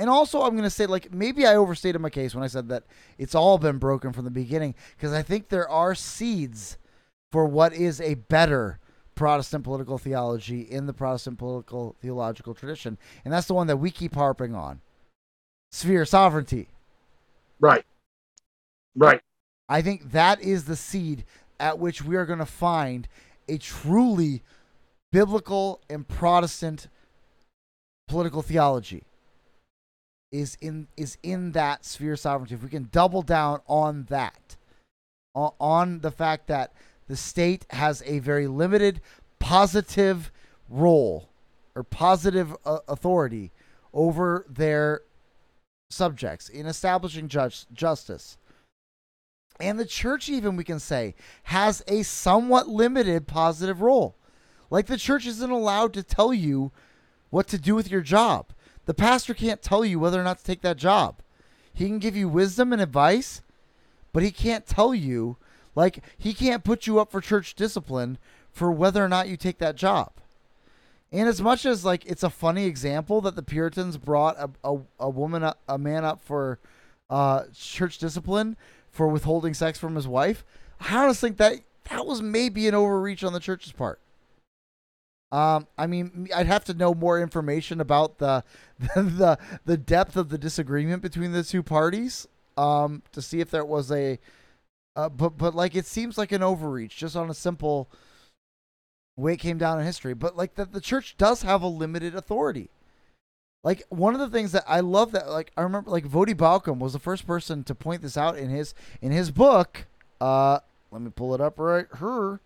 Speaker 1: And also, I'm going to say, like, maybe I overstated my case when I said that it's all been broken from the beginning, because I think there are seeds for what is a better Protestant political theology in the Protestant political theological tradition. And that's the one that we keep harping on sphere sovereignty.
Speaker 2: Right. Right.
Speaker 1: I think that is the seed at which we are going to find a truly biblical and Protestant political theology is in is in that sphere of sovereignty. If we can double down on that, on, on the fact that the state has a very limited positive role or positive uh, authority over their subjects in establishing judge, justice. And the church, even we can say, has a somewhat limited positive role. Like the church isn't allowed to tell you what to do with your job. The pastor can't tell you whether or not to take that job. He can give you wisdom and advice, but he can't tell you, like, he can't put you up for church discipline for whether or not you take that job. And as much as like it's a funny example that the Puritans brought a a, a woman a man up for uh, church discipline for withholding sex from his wife, I honestly think that that was maybe an overreach on the church's part. Um, I mean, I'd have to know more information about [LAUGHS] the the the depth of the disagreement between the two parties um, to see if there was a. Uh, but but like it seems like an overreach just on a simple way it came down in history. But like that the church does have a limited authority. Like one of the things that I love that like I remember like Voddie Baucham was the first person to point this out in his in his book. Uh, let me pull it up right here.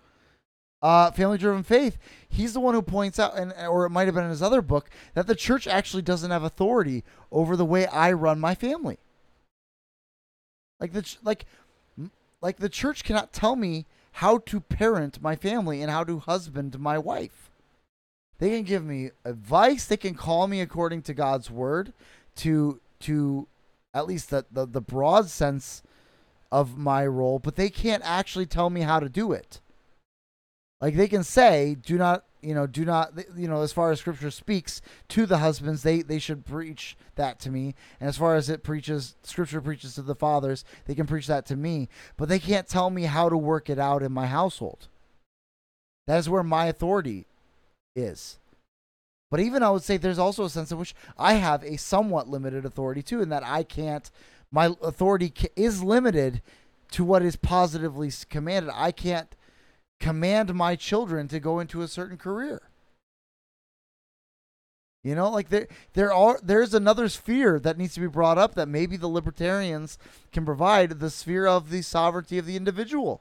Speaker 1: uh, Family Driven Faith, he's the one who points out, and or it might have been in his other book, that the church actually doesn't have authority over the way I run my family. Like the like like the church cannot tell me how to parent my family and how to husband my wife. They can give me advice, they can call me according to God's word to to at least the, the, the broad sense of my role, but they can't actually tell me how to do it. Like they can say, do not, you know, do not, you know, as far as scripture speaks to the husbands, they, they should preach that to me. And as far as it preaches, scripture preaches to the fathers, they can preach that to me, but they can't tell me how to work it out in my household. That is where my authority is. But even I would say there's also a sense in which I have a somewhat limited authority too, in that I can't, my authority is limited to what is positively commanded. I can't command my children to go into a certain career. You know, like there there are there's another sphere that needs to be brought up that maybe the libertarians can provide the sphere of the sovereignty of the individual.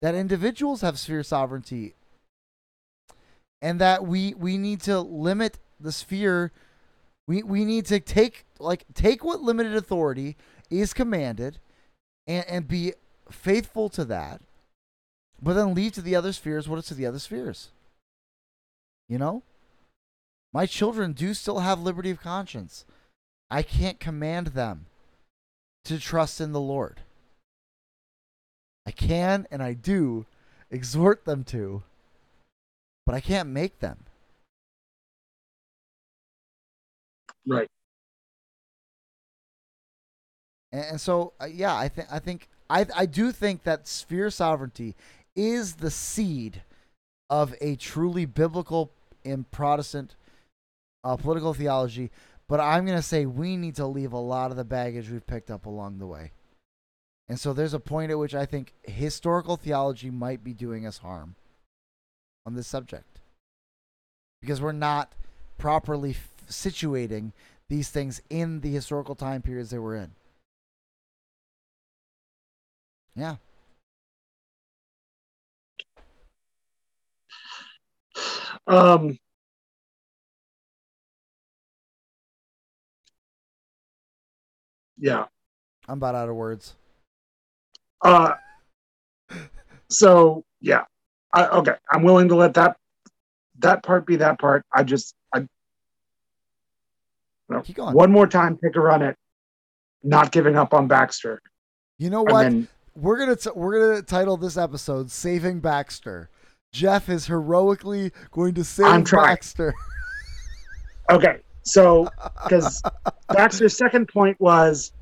Speaker 1: That individuals have sphere sovereignty and that we we need to limit the sphere we we need to take like take what limited authority is commanded and and be faithful to that but then leave to the other spheres what is to the other spheres you know my children do still have liberty of conscience i can't command them to trust in the lord i can and i do exhort them to but I can't make them.
Speaker 2: Right.
Speaker 1: And, so, uh, yeah, I think I think I I do think that sphere sovereignty is the seed of a truly biblical and Protestant uh, political theology. But I'm going to say we need to leave a lot of the baggage we've picked up along the way. And so there's a point at which I think historical theology might be doing us harm on this subject because we're not properly f- situating these things in the historical time periods they were in. Yeah.
Speaker 2: Um, yeah.
Speaker 1: I'm about out of words.
Speaker 2: Uh, so yeah, I, okay. I'm willing to let that that part be that part. I just I no,
Speaker 1: Keep going.
Speaker 2: one more time, pick a run at not giving up on Baxter.
Speaker 1: You know what?
Speaker 2: then-
Speaker 1: we're gonna t- we're gonna title this episode "Saving Baxter." Jeff is heroically going to save
Speaker 2: I'm trying.
Speaker 1: Baxter. [LAUGHS]
Speaker 2: Okay, so because Baxter's second point was,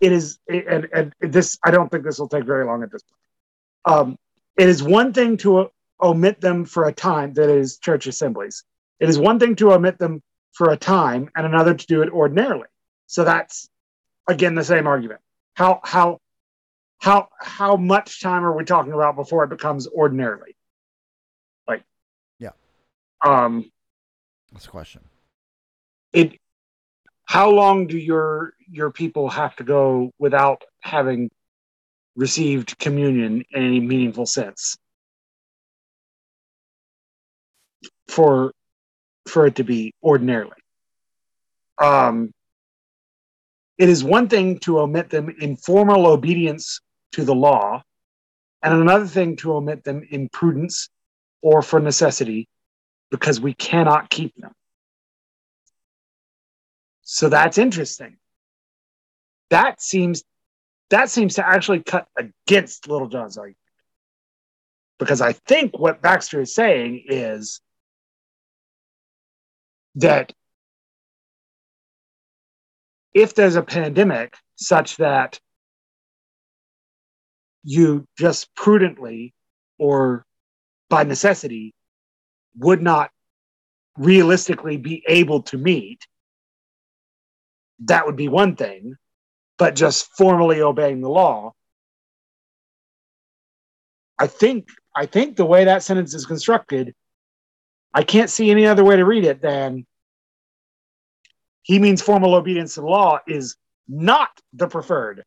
Speaker 2: it is, and, and this I don't think this will take very long at this point. Um, it is one thing to o- omit them for a time, that is church assemblies. It is one thing to omit them for a time, and another to do it ordinarily. So that's again the same argument. How how how how much time are we talking about before it becomes ordinarily? Um,
Speaker 1: That's a question.
Speaker 2: it how long do your your people have to go without having received communion in any meaningful sense for for it to be ordinarily um it is one thing to omit them in formal obedience to the law and another thing to omit them in prudence or for necessity because we cannot keep them so that's interesting. That seems that seems to actually cut against Littlejohn's argument. Because I think what Baxter is saying is that if there's a pandemic such that you just prudently or by necessity would not realistically be able to meet that would be one thing, but just formally obeying the law. I think I think the way that sentence is constructed, I can't see any other way to read it than he means formal obedience to the law is not the preferred,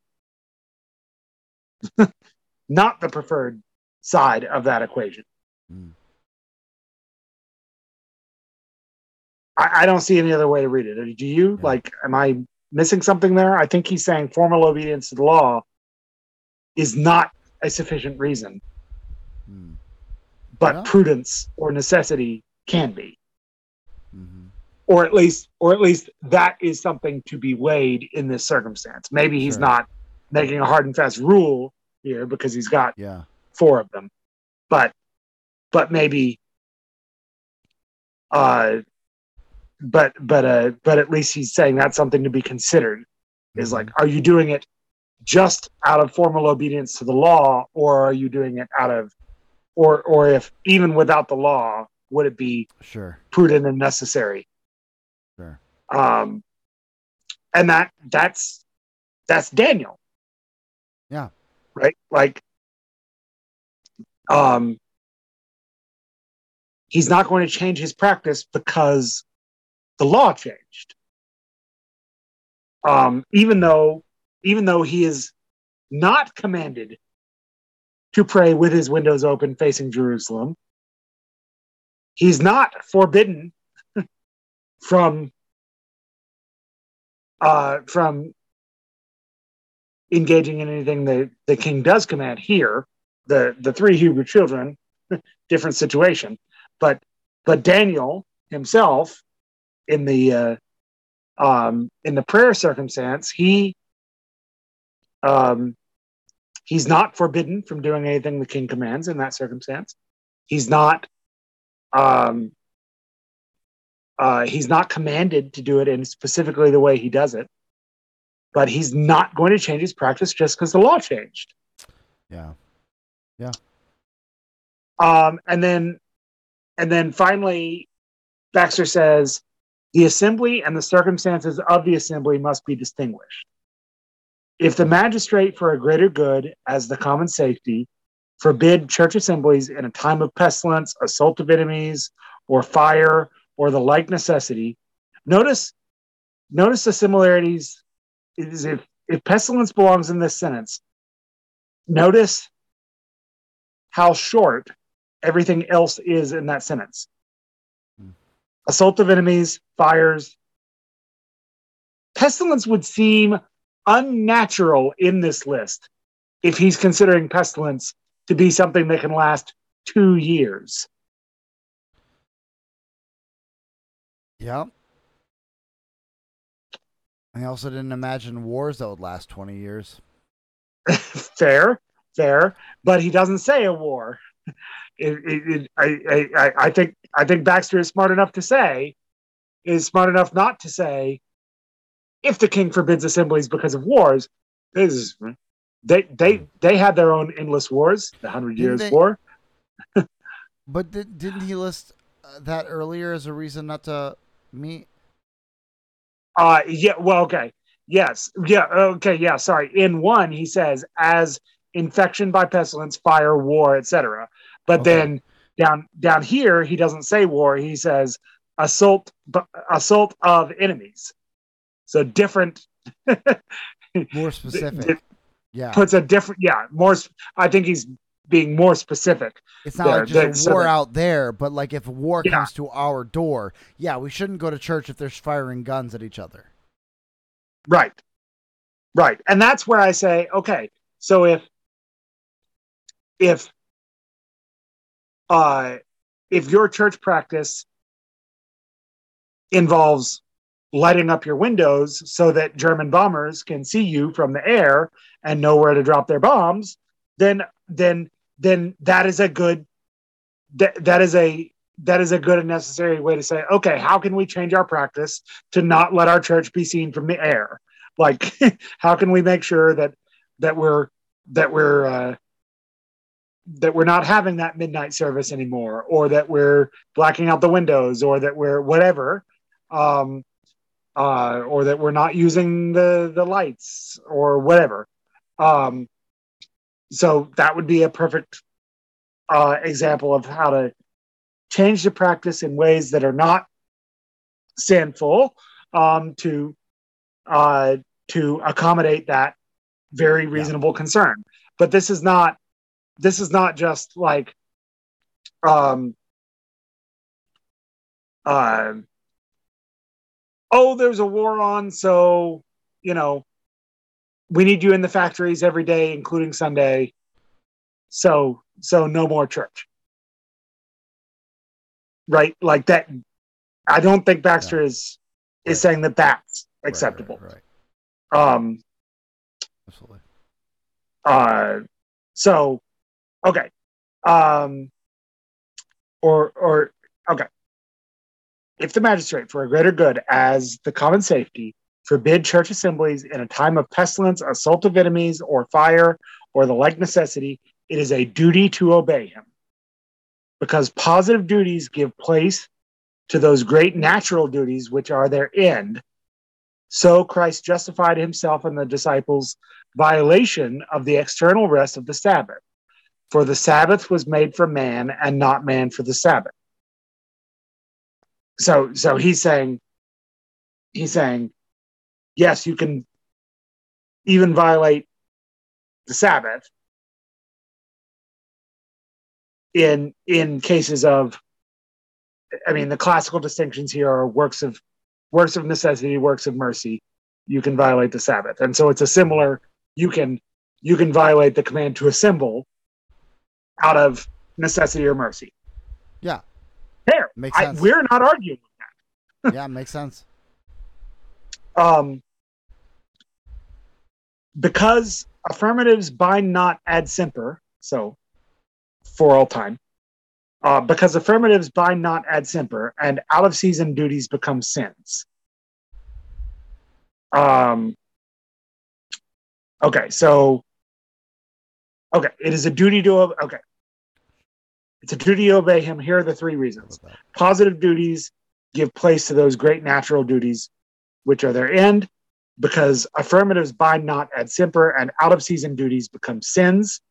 Speaker 2: [LAUGHS] not the preferred side of that equation.
Speaker 1: Mm.
Speaker 2: I, I don't see any other way to read it. Do you?
Speaker 1: Yeah.
Speaker 2: Like, am I missing something there? I think he's saying formal obedience to the law is not a sufficient reason,
Speaker 1: Hmm.
Speaker 2: but
Speaker 1: Yeah.
Speaker 2: prudence or necessity can be.
Speaker 1: Mhm.
Speaker 2: or at least or at least that is something to be weighed in this circumstance maybe he's
Speaker 1: Sure.
Speaker 2: not making a hard and fast rule here because he's got
Speaker 1: Yeah.
Speaker 2: four of them but but maybe uh but but uh but at least he's saying that's something to be considered is
Speaker 1: Mhm.
Speaker 2: like are you doing it just out of formal obedience to the law or are you doing it out of or or if even without the law would it be
Speaker 1: Sure.
Speaker 2: prudent and necessary
Speaker 1: Sure.
Speaker 2: um and that that's that's daniel
Speaker 1: Yeah.
Speaker 2: right like um he's not going to change his practice because the law changed um even though even though he is not commanded to pray with his windows open facing jerusalem he's not forbidden [LAUGHS] from uh, from engaging in anything that the king does command here. The the three Hebrew children, [LAUGHS] different situation, but but Daniel himself in the uh, um, in the prayer circumstance, he um, he's not forbidden from doing anything the king commands in that circumstance. He's not um, uh, he's not commanded to do it in specifically the way he does it, but he's not going to change his practice just because the law changed.
Speaker 1: Yeah. Yeah.
Speaker 2: Um, and then, and then finally, Baxter says the assembly and the circumstances of the assembly must be distinguished. If the magistrate, for a greater good, as the common safety, forbid church assemblies in a time of pestilence, assault of enemies, or fire, or the like necessity, notice, notice the similarities. Is if if pestilence belongs in this sentence, notice how short everything else is in that sentence. Assault of enemies, fires. Pestilence would seem unnatural in this list if he's considering pestilence to be something that can last two years.
Speaker 1: Yep. I also didn't imagine wars that would last 20 years. [LAUGHS]
Speaker 2: fair, fair, but he doesn't say a war. It, it, it, I, I, I think I think Baxter is smart enough to say is smart enough not to say if the king forbids assemblies because of wars. This is, they they they had their own endless wars, the Hundred Years
Speaker 1: they-
Speaker 2: War. [LAUGHS]
Speaker 1: But did, didn't he list uh, that earlier as a reason not to meet?
Speaker 2: Uh yeah, well, okay. Yes. Yeah, okay, yeah, sorry. In one he says as infection by pestilence, fire, war, etc. But
Speaker 1: Okay.
Speaker 2: then down down here he doesn't say war, he says assault assault of enemies. So different [LAUGHS]
Speaker 1: More specific. Yeah.
Speaker 2: puts a different yeah, more I think he's being more specific.
Speaker 1: It's not
Speaker 2: there,
Speaker 1: like just a
Speaker 2: so
Speaker 1: war
Speaker 2: that-
Speaker 1: out there, but like if war
Speaker 2: Yeah.
Speaker 1: comes to our door, yeah, we shouldn't go to church if they're firing guns at each other.
Speaker 2: Right. Right. And that's where I say, okay, so if if uh if your church practice involves lighting up your windows so that German bombers can see you from the air and know where to drop their bombs, then then then that is a good that, that is a that is a good and necessary way to say, okay, how can we change our practice to not let our church be seen from the air? Like, [LAUGHS] how can we make sure that that we're that we're uh, that we're not having that midnight service anymore, or that we're blacking out the windows, or that we're whatever, um, uh, or that we're not using the the lights or whatever. Um, so that would be a perfect uh, example of how to change the practice in ways that are not sinful um, to uh, to accommodate that very reasonable concern. But this is not this is not just like um uh, oh there's a war on so you know we need you in the factories every day including sunday. So so no more church. Right? Like that i don't think baxter is is
Speaker 1: Right.
Speaker 2: saying that that's
Speaker 1: Right, right,
Speaker 2: acceptable.
Speaker 1: Right,
Speaker 2: um
Speaker 1: Absolutely.
Speaker 2: uh so okay. Um or or okay. If the magistrate for a greater good as the common safety forbid church assemblies in a time of pestilence assault of enemies or fire or the like necessity it is a duty to obey him. Because positive duties give place to those great natural duties which are their end. So christ justified himself and the disciples violation of the external rest of the Sabbath. For the Sabbath was made for man and not man for the Sabbath. So so he's saying he's saying yes, you can even violate the Sabbath in in cases of I mean the classical distinctions here are works of works of necessity, works of mercy. You can violate the Sabbath. And so it's a similar you can you can violate the command to assemble out of necessity or mercy.
Speaker 1: Yeah.
Speaker 2: There,
Speaker 1: Makes
Speaker 2: I, we're not arguing. With that. [LAUGHS]
Speaker 1: yeah, makes sense.
Speaker 2: Um, because affirmatives bind not ad semper, so for all time. Uh, because affirmatives bind not ad semper, and out of season duties become sins. Um, okay, so okay, it is a duty to okay. It's a duty to obey him. Here are the three reasons. Positive duties give place to those great natural duties, which are their end, because affirmatives bind not ad semper, and out of season duties become sins.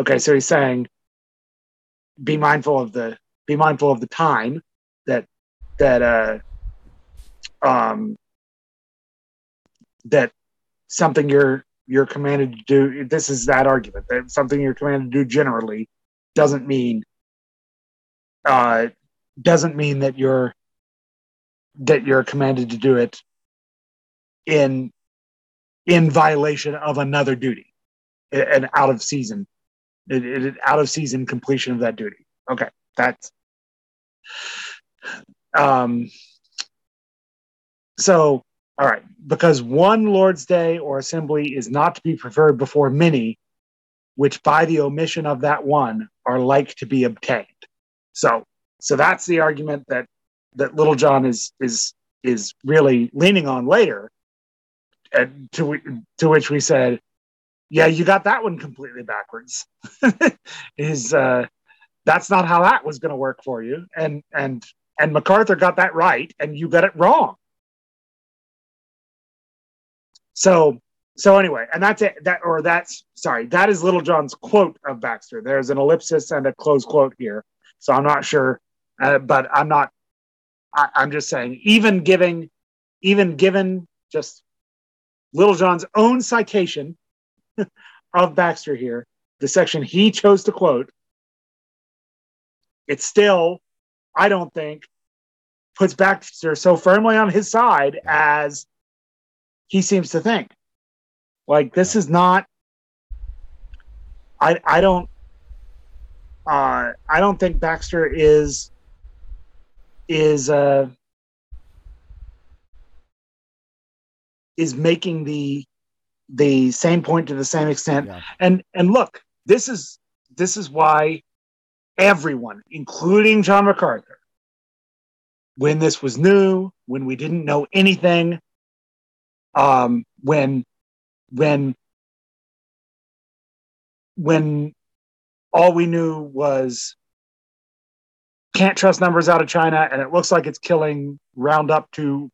Speaker 2: Okay, so he's saying, be mindful of the be mindful of the time that that uh um that something you're you're commanded to do. This is that argument that something you're commanded to do generally doesn't mean uh doesn't mean that you're that you're commanded to do it in in violation of another duty an out of season it, out of season completion of that duty okay that's um so all right. Because one lord's day or assembly is not to be preferred before many which by the omission of that one are like to be obtained. So so that's the argument that that Littlejohn is is is really leaning on later and to to which we said yeah you got that one completely backwards. [LAUGHS] Is uh that's not how that was going to work for you. And and and macarthur got that right and you got it wrong so so anyway and that's it. That or that's sorry that is Littlejohn's quote of baxter. There's an ellipsis and a close quote here. So i'm not sure uh, but i'm not I, i'm just saying even giving even given just Littlejohn's own citation [LAUGHS] of baxter here the section he chose to quote it still i don't think puts baxter so firmly on his side as he seems to think like this is not i i don't uh i don't think baxter is is uh is making the the same point to the same extent
Speaker 1: Yeah.
Speaker 2: and and look this is this is why everyone including john macarthur when this was new when we didn't know anything um when when when all we knew was can't trust numbers out of china and it looks like it's killing round up to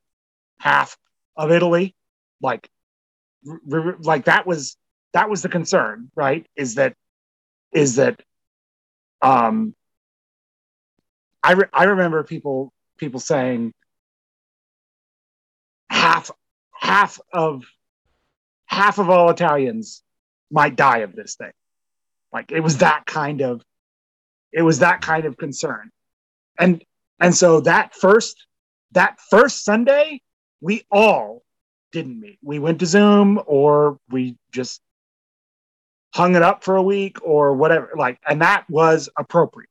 Speaker 2: half of italy. Like r- like that was that was the concern right? Is that is that um i re- i remember people people saying half half of half of all italians might die of this thing Like it was that kind of it was that kind of concern. And and so that first that first Sunday, we all didn't meet. We went to Zoom or we just hung it up for a week or whatever. Like, and that was appropriate.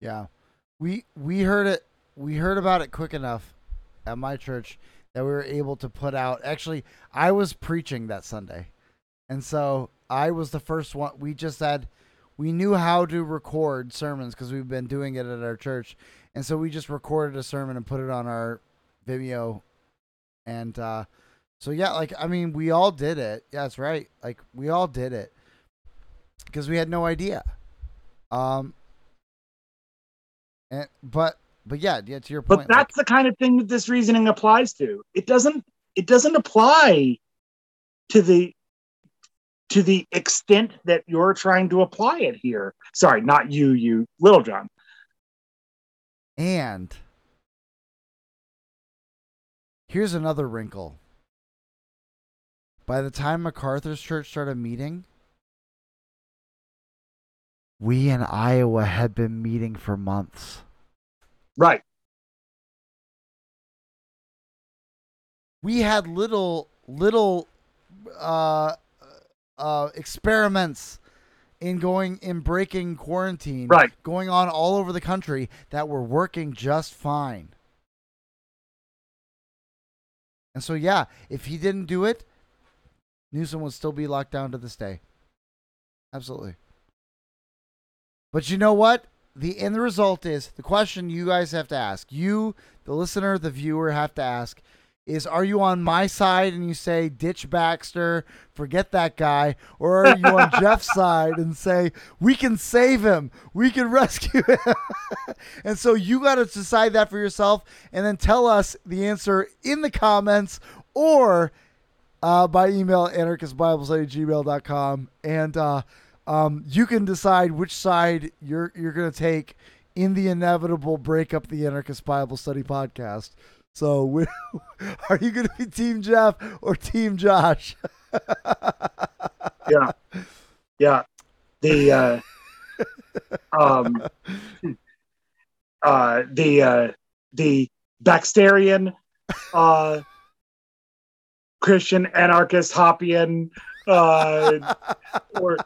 Speaker 1: Yeah. We we heard it we heard about it quick enough at my church that we were able to put out actually I was preaching that Sunday. And so I was the first one we just had we knew how to record sermons because we've been doing it at our church. And so we just recorded a sermon and put it on our Vimeo. And uh so yeah, like I mean, we all did it. Yeah, that's right. Like we all did it because we had no idea. Um, and but but yeah, yeah. To your point.
Speaker 2: But that's the kind of thing that this reasoning applies to. It doesn't it doesn't apply to the to the extent that you're trying to apply it here. Sorry, not you, you Littlejohn.
Speaker 1: And here's another wrinkle. By the time MacArthur's church started meeting, we in Iowa had been meeting for months.
Speaker 2: Right.
Speaker 1: We had little little uh uh experiments in going in breaking quarantine
Speaker 2: Right.
Speaker 1: going on all over the country that were working just fine. And so yeah, if he didn't do it, Newsom would still be locked down to this day. Absolutely. But you know what? The end result is the question you guys have to ask. You, the listener, the viewer have to ask is are you on my side and you say ditch Baxter, forget that guy, or are you on [LAUGHS] Jeff's side and say we can save him, we can [LAUGHS] rescue him? [LAUGHS] and so you got to decide that for yourself and then tell us the answer in the comments or uh, by email anarchistbiblestudy@gmail.com and uh, um, you can decide which side you're you're gonna take in the inevitable break up the anarchist bible study podcast so [LAUGHS] are you gonna be team jeff or team josh
Speaker 2: Yeah. Yeah. The uh um uh the uh the Baxterian uh Christian anarchist Hoppian uh or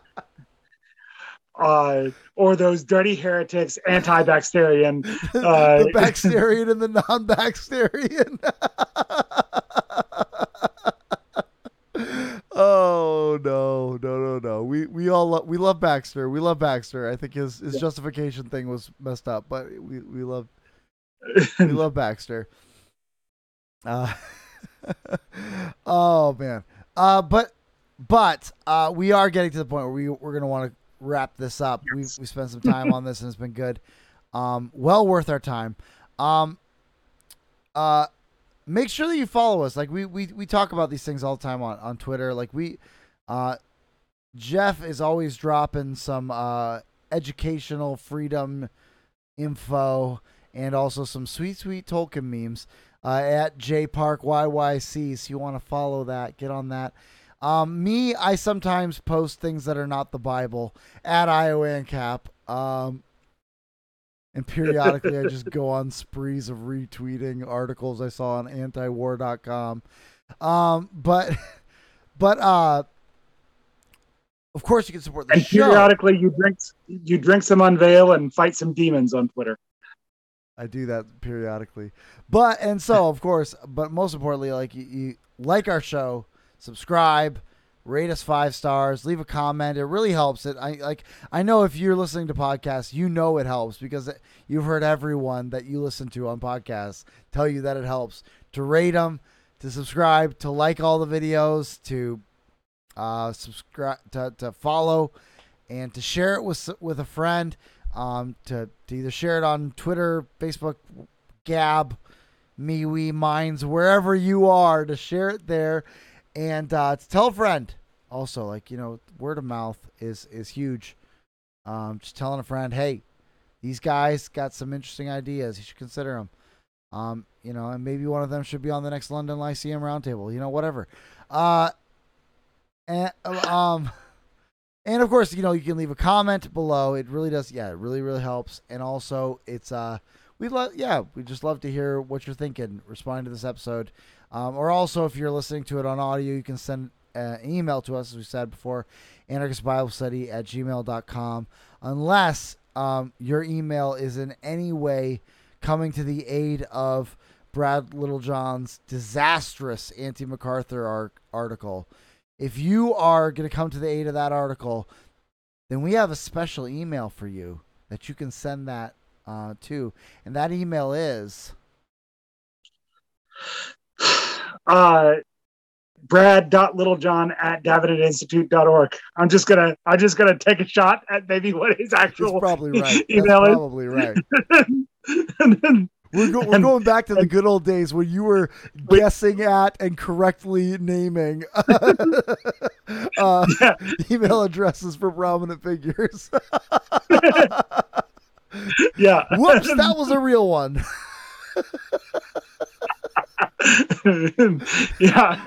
Speaker 2: uh or those dirty heretics anti-Baxterian [LAUGHS] uh
Speaker 1: the Baxterian and the non-Baxterian. [LAUGHS] oh no, no, no, no. We we all lo- we love Baxter. We love Baxter. I think his his justification thing was messed up, but we we love [LAUGHS] we love Baxter. Uh, oh man. Uh, but but uh, we are getting to the point where we we're gonna want to wrap this up. We we spent some time on this and it's been good. Um, well worth our time. Um, uh, make sure that you follow us. Like we we we talk about these things all the time on on Twitter. Like we, uh, Jeff is always dropping some uh educational freedom info and also some sweet sweet Tolkien memes uh, at jparkyyc. So you want to follow that, get on that. Um, me, I sometimes post things that are not the Bible at Iowancap. Um, and periodically I just [LAUGHS] go on sprees of retweeting articles I saw on antiwar.com. Um, but, [LAUGHS] but, uh, of course you can support the
Speaker 2: and
Speaker 1: show.
Speaker 2: periodically you drink you drink some unveil and fight some demons on Twitter.
Speaker 1: I do that periodically. But and so of course, but most importantly, like you, you like our show, subscribe, rate us five stars, leave a comment. It really helps. It I like I know if you're listening to podcasts, you know it helps because you've heard everyone that you listen to on podcasts tell you that it helps to rate them, to subscribe, to like all the videos, to uh, subscribe, to, to follow, and to share it with with a friend. Um, to, to either share it on Twitter, Facebook, Gab, MeWe, Minds, wherever you are, to share it there, and uh, to tell a friend. Also, like you know, word of mouth is is huge. Um, just telling a friend, hey, these guys got some interesting ideas. You should consider them. Um, you know, and maybe one of them should be on the next London Lyceum roundtable. You know, whatever. Uh, and [LAUGHS] um. And of course, you know, you can leave a comment below. It really does, yeah, it really, really helps. And also, it's uh, we love, yeah, we just love to hear what you're thinking. Responding to this episode, um, or also if you're listening to it on audio, you can send uh, an email to us, as we said before, anarchistbiblestudy bible study at gmail.com. Unless um, your email is in any way coming to the aid of Brad Littlejohn's disastrous anti MacArthur ar- article. If you are going to come to the aid of that article, then we have a special email for you that you can send that uh, to. And that email is
Speaker 2: Uh, Brad.littlejohn at davenantinstitute.org. I'm just gonna I'm just gonna take a shot at maybe what his
Speaker 1: That's
Speaker 2: actual
Speaker 1: probably right. [LAUGHS] That's
Speaker 2: email is.
Speaker 1: probably right.
Speaker 2: and then
Speaker 1: We're, go- we're
Speaker 2: And-
Speaker 1: going back to the good old days when you were guessing at and correctly naming [LAUGHS] uh,
Speaker 2: Yeah.
Speaker 1: email addresses for prominent figures. [LAUGHS]
Speaker 2: yeah.
Speaker 1: Whoops, that was a real one. [LAUGHS]
Speaker 2: yeah,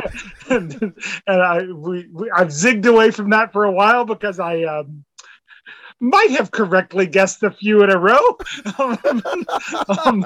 Speaker 2: and, and I we, we I've zigged away from that for a while because I um, might have correctly guessed a few in a row. [LAUGHS] um,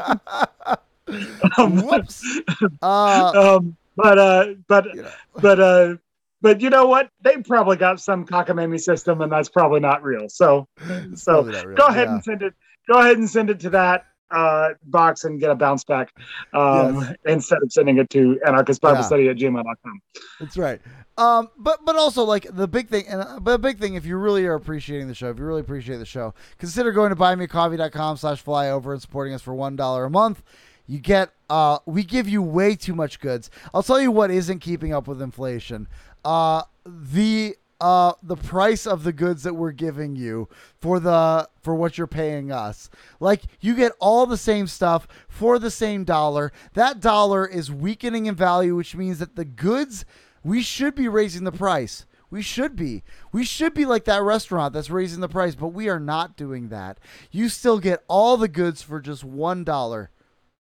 Speaker 2: um,
Speaker 1: Whoops. [LAUGHS] Uh,
Speaker 2: um, but uh, but
Speaker 1: you know,
Speaker 2: but uh, but you know what? They probably got some cockamamie system, and that's probably not real. So
Speaker 1: it's
Speaker 2: so
Speaker 1: not real,
Speaker 2: go ahead
Speaker 1: yeah.
Speaker 2: and send it. Go ahead and send it to that uh, box and get a bounce back um,
Speaker 1: Yes.
Speaker 2: instead of sending it to anarchist bible
Speaker 1: Yeah.
Speaker 2: study at gmail.com.
Speaker 1: That's right. Um, but but also like the big thing, and but a big thing, if you really are appreciating the show, if you really appreciate the show, consider going to buymeacoffee.com slash flyover and supporting us for one dollar a month. You get uh, we give you way too much goods. I'll tell you what isn't keeping up with inflation. Uh, the uh the price of the goods that we're giving you for the for what you're paying us. Like you get all the same stuff for the same dollar. That dollar is weakening in value which means that the goods we should be raising the price. We should be. We should be like that restaurant that's raising the price but we are not doing that. You still get all the goods for just one dollar.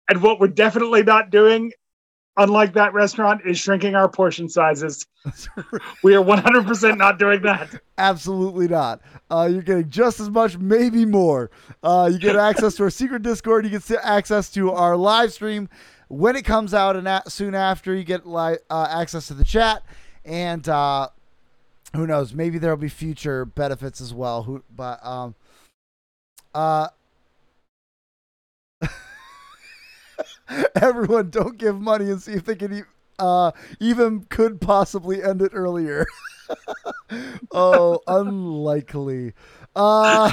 Speaker 2: And what we're definitely not doing, unlike that restaurant, is shrinking our portion sizes. We are 100% not doing that.
Speaker 1: Absolutely not. Uh, you're getting just as much, maybe more. Uh, you get access to our secret Discord. You get access to our live stream when it comes out, and a- soon after, you get li- uh, access to the chat. And uh, who knows? Maybe there'll be future benefits as well. Who, but um, uh, [LAUGHS] everyone, don't give money and see if they can. E- uh, even could possibly end it earlier. [LAUGHS] oh, unlikely. Uh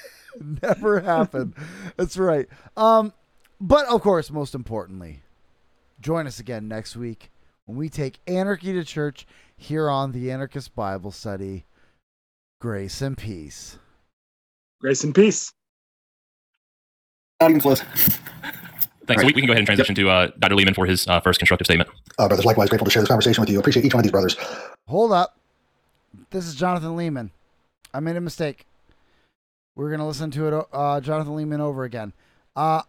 Speaker 1: [LAUGHS] never happened. That's right. Um but of course, most importantly, join us again next week when we take anarchy to church here on the Anarchist Bible Study. Grace and peace.
Speaker 2: Grace and peace.
Speaker 5: Not even close.
Speaker 3: Thanks. So we, we can go ahead and transition to uh, Dr. Leeman for his uh, first constructive statement.
Speaker 5: Uh, brothers, likewise grateful to share this conversation with you. Appreciate each one of these brothers.
Speaker 1: Hold up. This is Jonathan Leeman. I made a mistake. We're going to listen to it uh Jonathan Leeman over again. Uh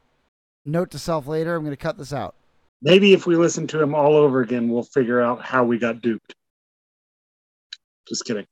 Speaker 1: note to self later, I'm going to cut this out.
Speaker 2: Maybe if we listen to him all over again, we'll figure out how we got duped. Just kidding.